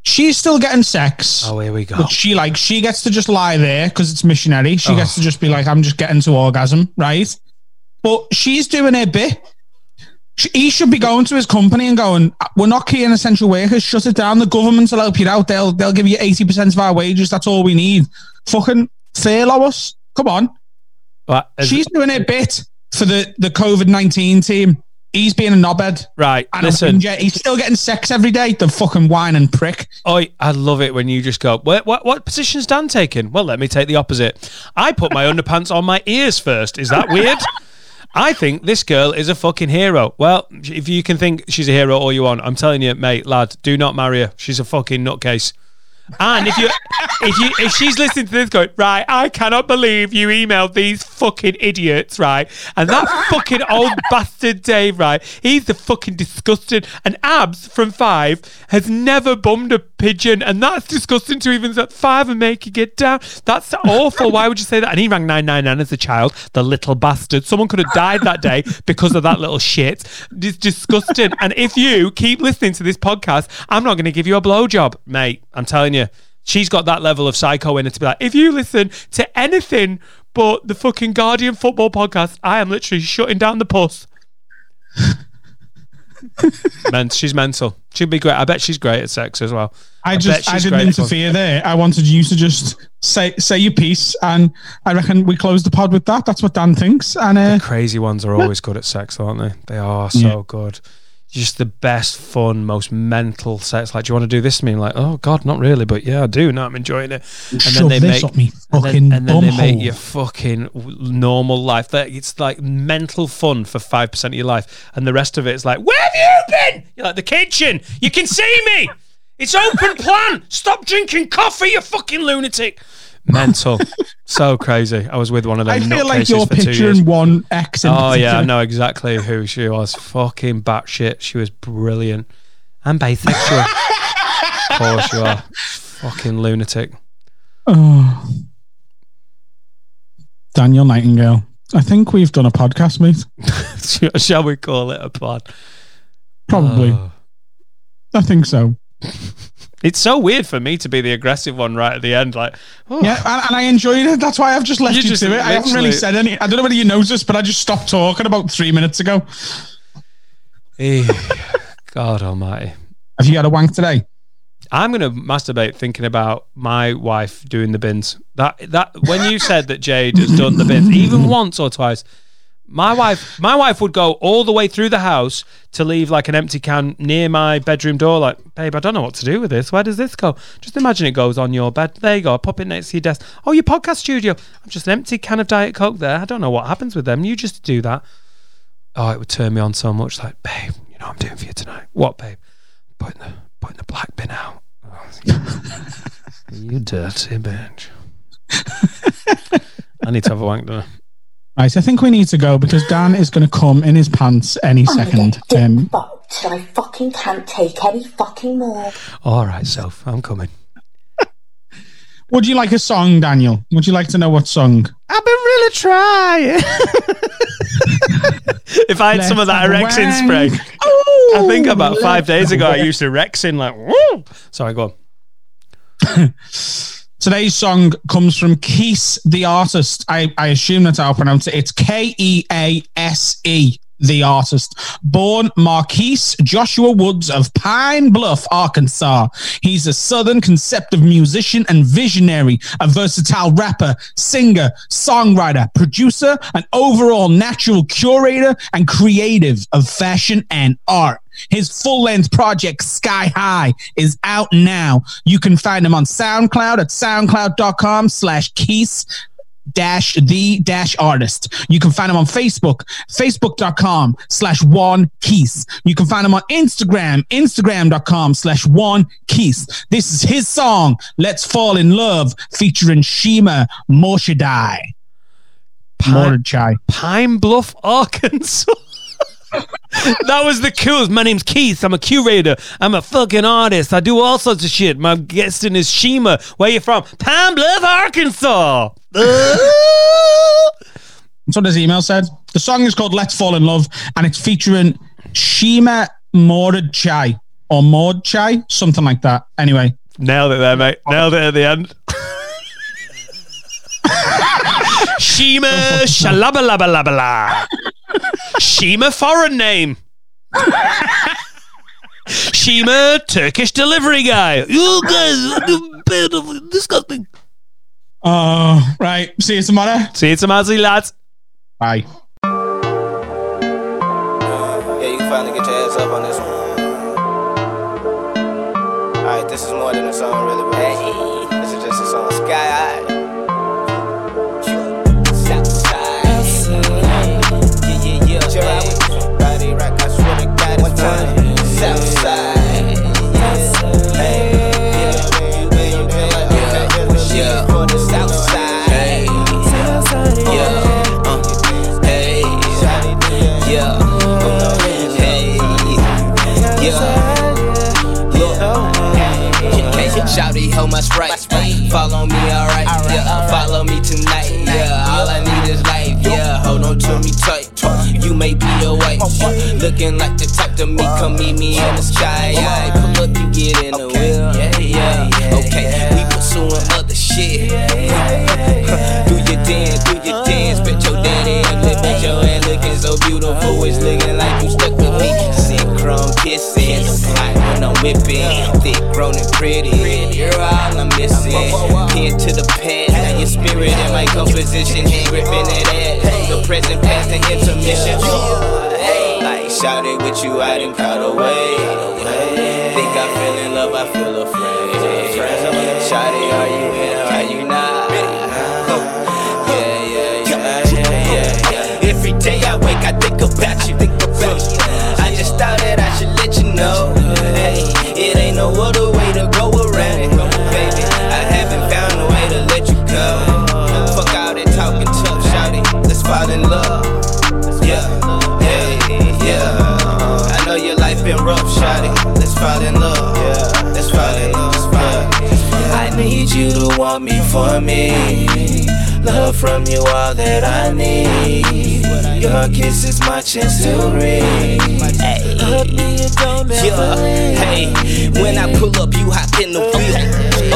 She's still getting sex. Oh, here we go. But she like she gets to just lie there because it's missionary. She Oh. gets to just be like, I'm just getting to orgasm, right? But she's doing her bit. She, he should be going to his company and going, uh, "We're not key in essential workers. Shut it down. The government will help you out. They'll they'll give you eighty percent of our wages. That's all we need. Fucking furlough us. Come on. She's doing her bit for the the COVID nineteen team. He's being a knobhead. right. And Listen. listen, he's still getting sex every day. The fucking whine and prick. I I love it when you just go, what, what, what position's Dan taking? Well, let me take the opposite. I put my underpants on my ears first. Is that weird? I think this girl is a fucking hero. Well, if you can think she's a hero all you want, I'm telling you, mate, lad, do not marry her. She's a fucking nutcase. And if you if you if she's listening to this going, right, I cannot believe you emailed these fucking idiots, right? And that fucking old bastard Dave, right? He's the fucking disgusting and Abz from five has never bummed a pigeon, and that's disgusting to even at five and make you get down. That's awful. Why would you say that? And he rang 999 as a child, the little bastard. Someone could have died that day because of that little shit. It's disgusting. And if you keep listening to this podcast, I'm not going to give you a blowjob, mate. I'm telling. She's got that level of psycho in her to be like, if you listen to anything but the fucking Guardian football podcast, I am literally shutting down the puss. Men- she's mental. She'd be great. I bet she's great at sex as well. I just I didn't great at fun. interfere there. I wanted you to just say say your piece, and I reckon we close the pod with that. That's what Dan thinks. And uh, Crazy ones are always good at sex, aren't they? They are so Yeah. good. Just the best, fun, most mental sex. Like, do you want to do this to me? I'm like, oh God, not really, but yeah, I do. Now I'm enjoying it. And shove they make me and then, and then they make your fucking normal life. That it's like mental fun for five percent of your life, and the rest of it is like, where have you been? You're like the kitchen. You can see me. It's open plan. Stop drinking coffee, you fucking lunatic. Mental. so crazy. I was with one of them. I feel like you're for two years. picturing one ex. Oh yeah, I know exactly who she was. Fucking batshit. She was brilliant. I'm bisexual. of course you are. Fucking lunatic. Oh. Daniel Nightingale. I think we've done a podcast, mate. Shall we call it a pod? Probably. Oh. I think so. It's so weird for me to be the aggressive one right at the end. Like, oh, Yeah, and, and I enjoyed it. That's why I've just left You you, just to it. I haven't really said any. I don't know whether you noticed, but I just stopped talking about three minutes ago. eh, God Almighty. Have you had a wank today? I'm gonna masturbate thinking about my wife doing the bins. That that when you said that Jade has done the bins, even once or twice, my wife my wife would go all the way through the house to leave like an empty can near my bedroom door. Like, babe, I don't know what to do with this. Where does this go? Just imagine it goes on your bed. There you go. Pop it next to your desk. Oh, your podcast studio. I'm just an empty can of Diet Coke there. I don't know what happens with them. You just do that. Oh, it would turn me on so much. Like, babe, you know what I'm doing for you tonight. What, babe? Putting the putting the black bin out. You dirty bitch. I need to have a wank, I? Right, I think we need to go because Dan is going to come in his pants any second. Um, Fucked. I fucking can't take any fucking more. All right, self, I'm coming. would you like a song, Daniel? Would you like to know what song? I've been really trying. if I had some of that Let's Rexin spray, wank. I think about five days ago I have a used to Rexin like. Woo! Sorry, go on. Today's song comes from Kease, the artist. I, I assume that's how I pronounce it. It's K E A S E, the artist. Born Marquise Joshua Woods of Pine Bluff, Arkansas. He's a Southern conceptive musician and visionary, a versatile rapper, singer, songwriter, producer, and overall natural curator and creative of fashion and art. His full length project, Sky High, is out now. You can find him on SoundCloud at soundcloud.com slash Kease dash the dash artist. You can find him on Facebook, facebook.com slash one kease. You can find him on Instagram, instagram.com slash one kease. This is his song, Let's Fall in Love, featuring Shima Moshadai. Mordechai. Pine Bluff, Arkansas. That was the coolest. My name's Keith. I'm a curator. I'm a fucking artist. I do all sorts of shit. My guest in is Shima. Where you from? Pine Bluff, Arkansas. That's what his email said. The song is called Let's Fall in Love and it's featuring Shima Mordechai or Mordechai, something like that. Anyway, Nailed it there, mate. Nailed it at the end. Shima shalabalabala. Shima foreign name. Shima Turkish delivery guy. You guys are bit disgusting. uh, right. See you tomorrow. See you tomorrow, lads. Bye. Yeah, you can finally get your ass up on this Hold my sprite. Follow me, alright. Yeah, follow me tonight. Yeah, all I need is life. Yeah, hold on to me tight. You may be a wife. Looking like the type to me, come meet me in the sky. Yeah, pull up, you get in the wheel. Yeah, yeah, yeah. Okay, we pursuing other shit. do your dance, do your dance. Bet your daddy look at your head looking so beautiful. It's looking like you stuck with me. Synchrone kisses. Hot when I'm whipping. Thick, grown and pretty. My composition. Hand gripping that ass. The present, past, and intermission. Like, shout it with you out in crowd away. Think I feel in love, I feel afraid. Shout it, are you in or are you not? Yeah, yeah, yeah, yeah, yeah, yeah. Every day I wake, I think about you. Think about you. I just thought that I should let you know. love. Yeah, Yeah. yeah. I know your life been rough, shawty. Let's fall in love. Yeah, let's fall in love. I need you to want me for me. Love from you, all that I need. Your kiss is my chance to reach. Hey. Yeah. Hey, when I pull up, you hop in the wheel.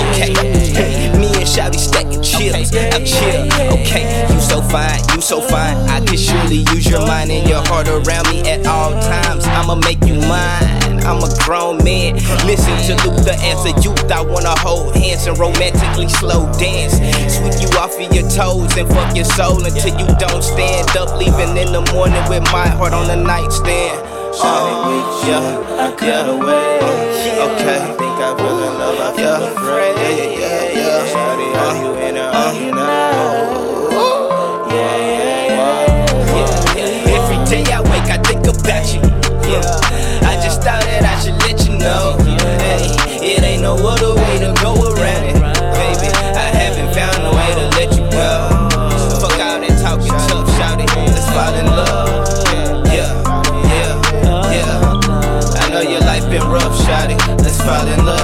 Okay, hey, me and Shouty stacking chills. I'm chill. Okay, you so fine, you so fine. I can surely use your mind and your heart around me at all times. I'ma make you mine. I'm a grown man. Listen to Luther as a youth. I wanna hold hands and romantically slow dance. Sweep you off of your toes and fuck your soul until you don't stand up. Leaving in the morning with my heart on the nightstand. Oh, yeah, I cut away. Okay. I think I fell in love. I feel afraid. yeah, yeah, yeah. Yeah. I just thought that I should let you know. Hey, it ain't no other way to go around it. Baby, I haven't found a way to let you go. Fuck all that talking tough, shout it. Let's fall in love. Yeah, yeah, yeah. I know your life been rough, shout it. Let's fall in love.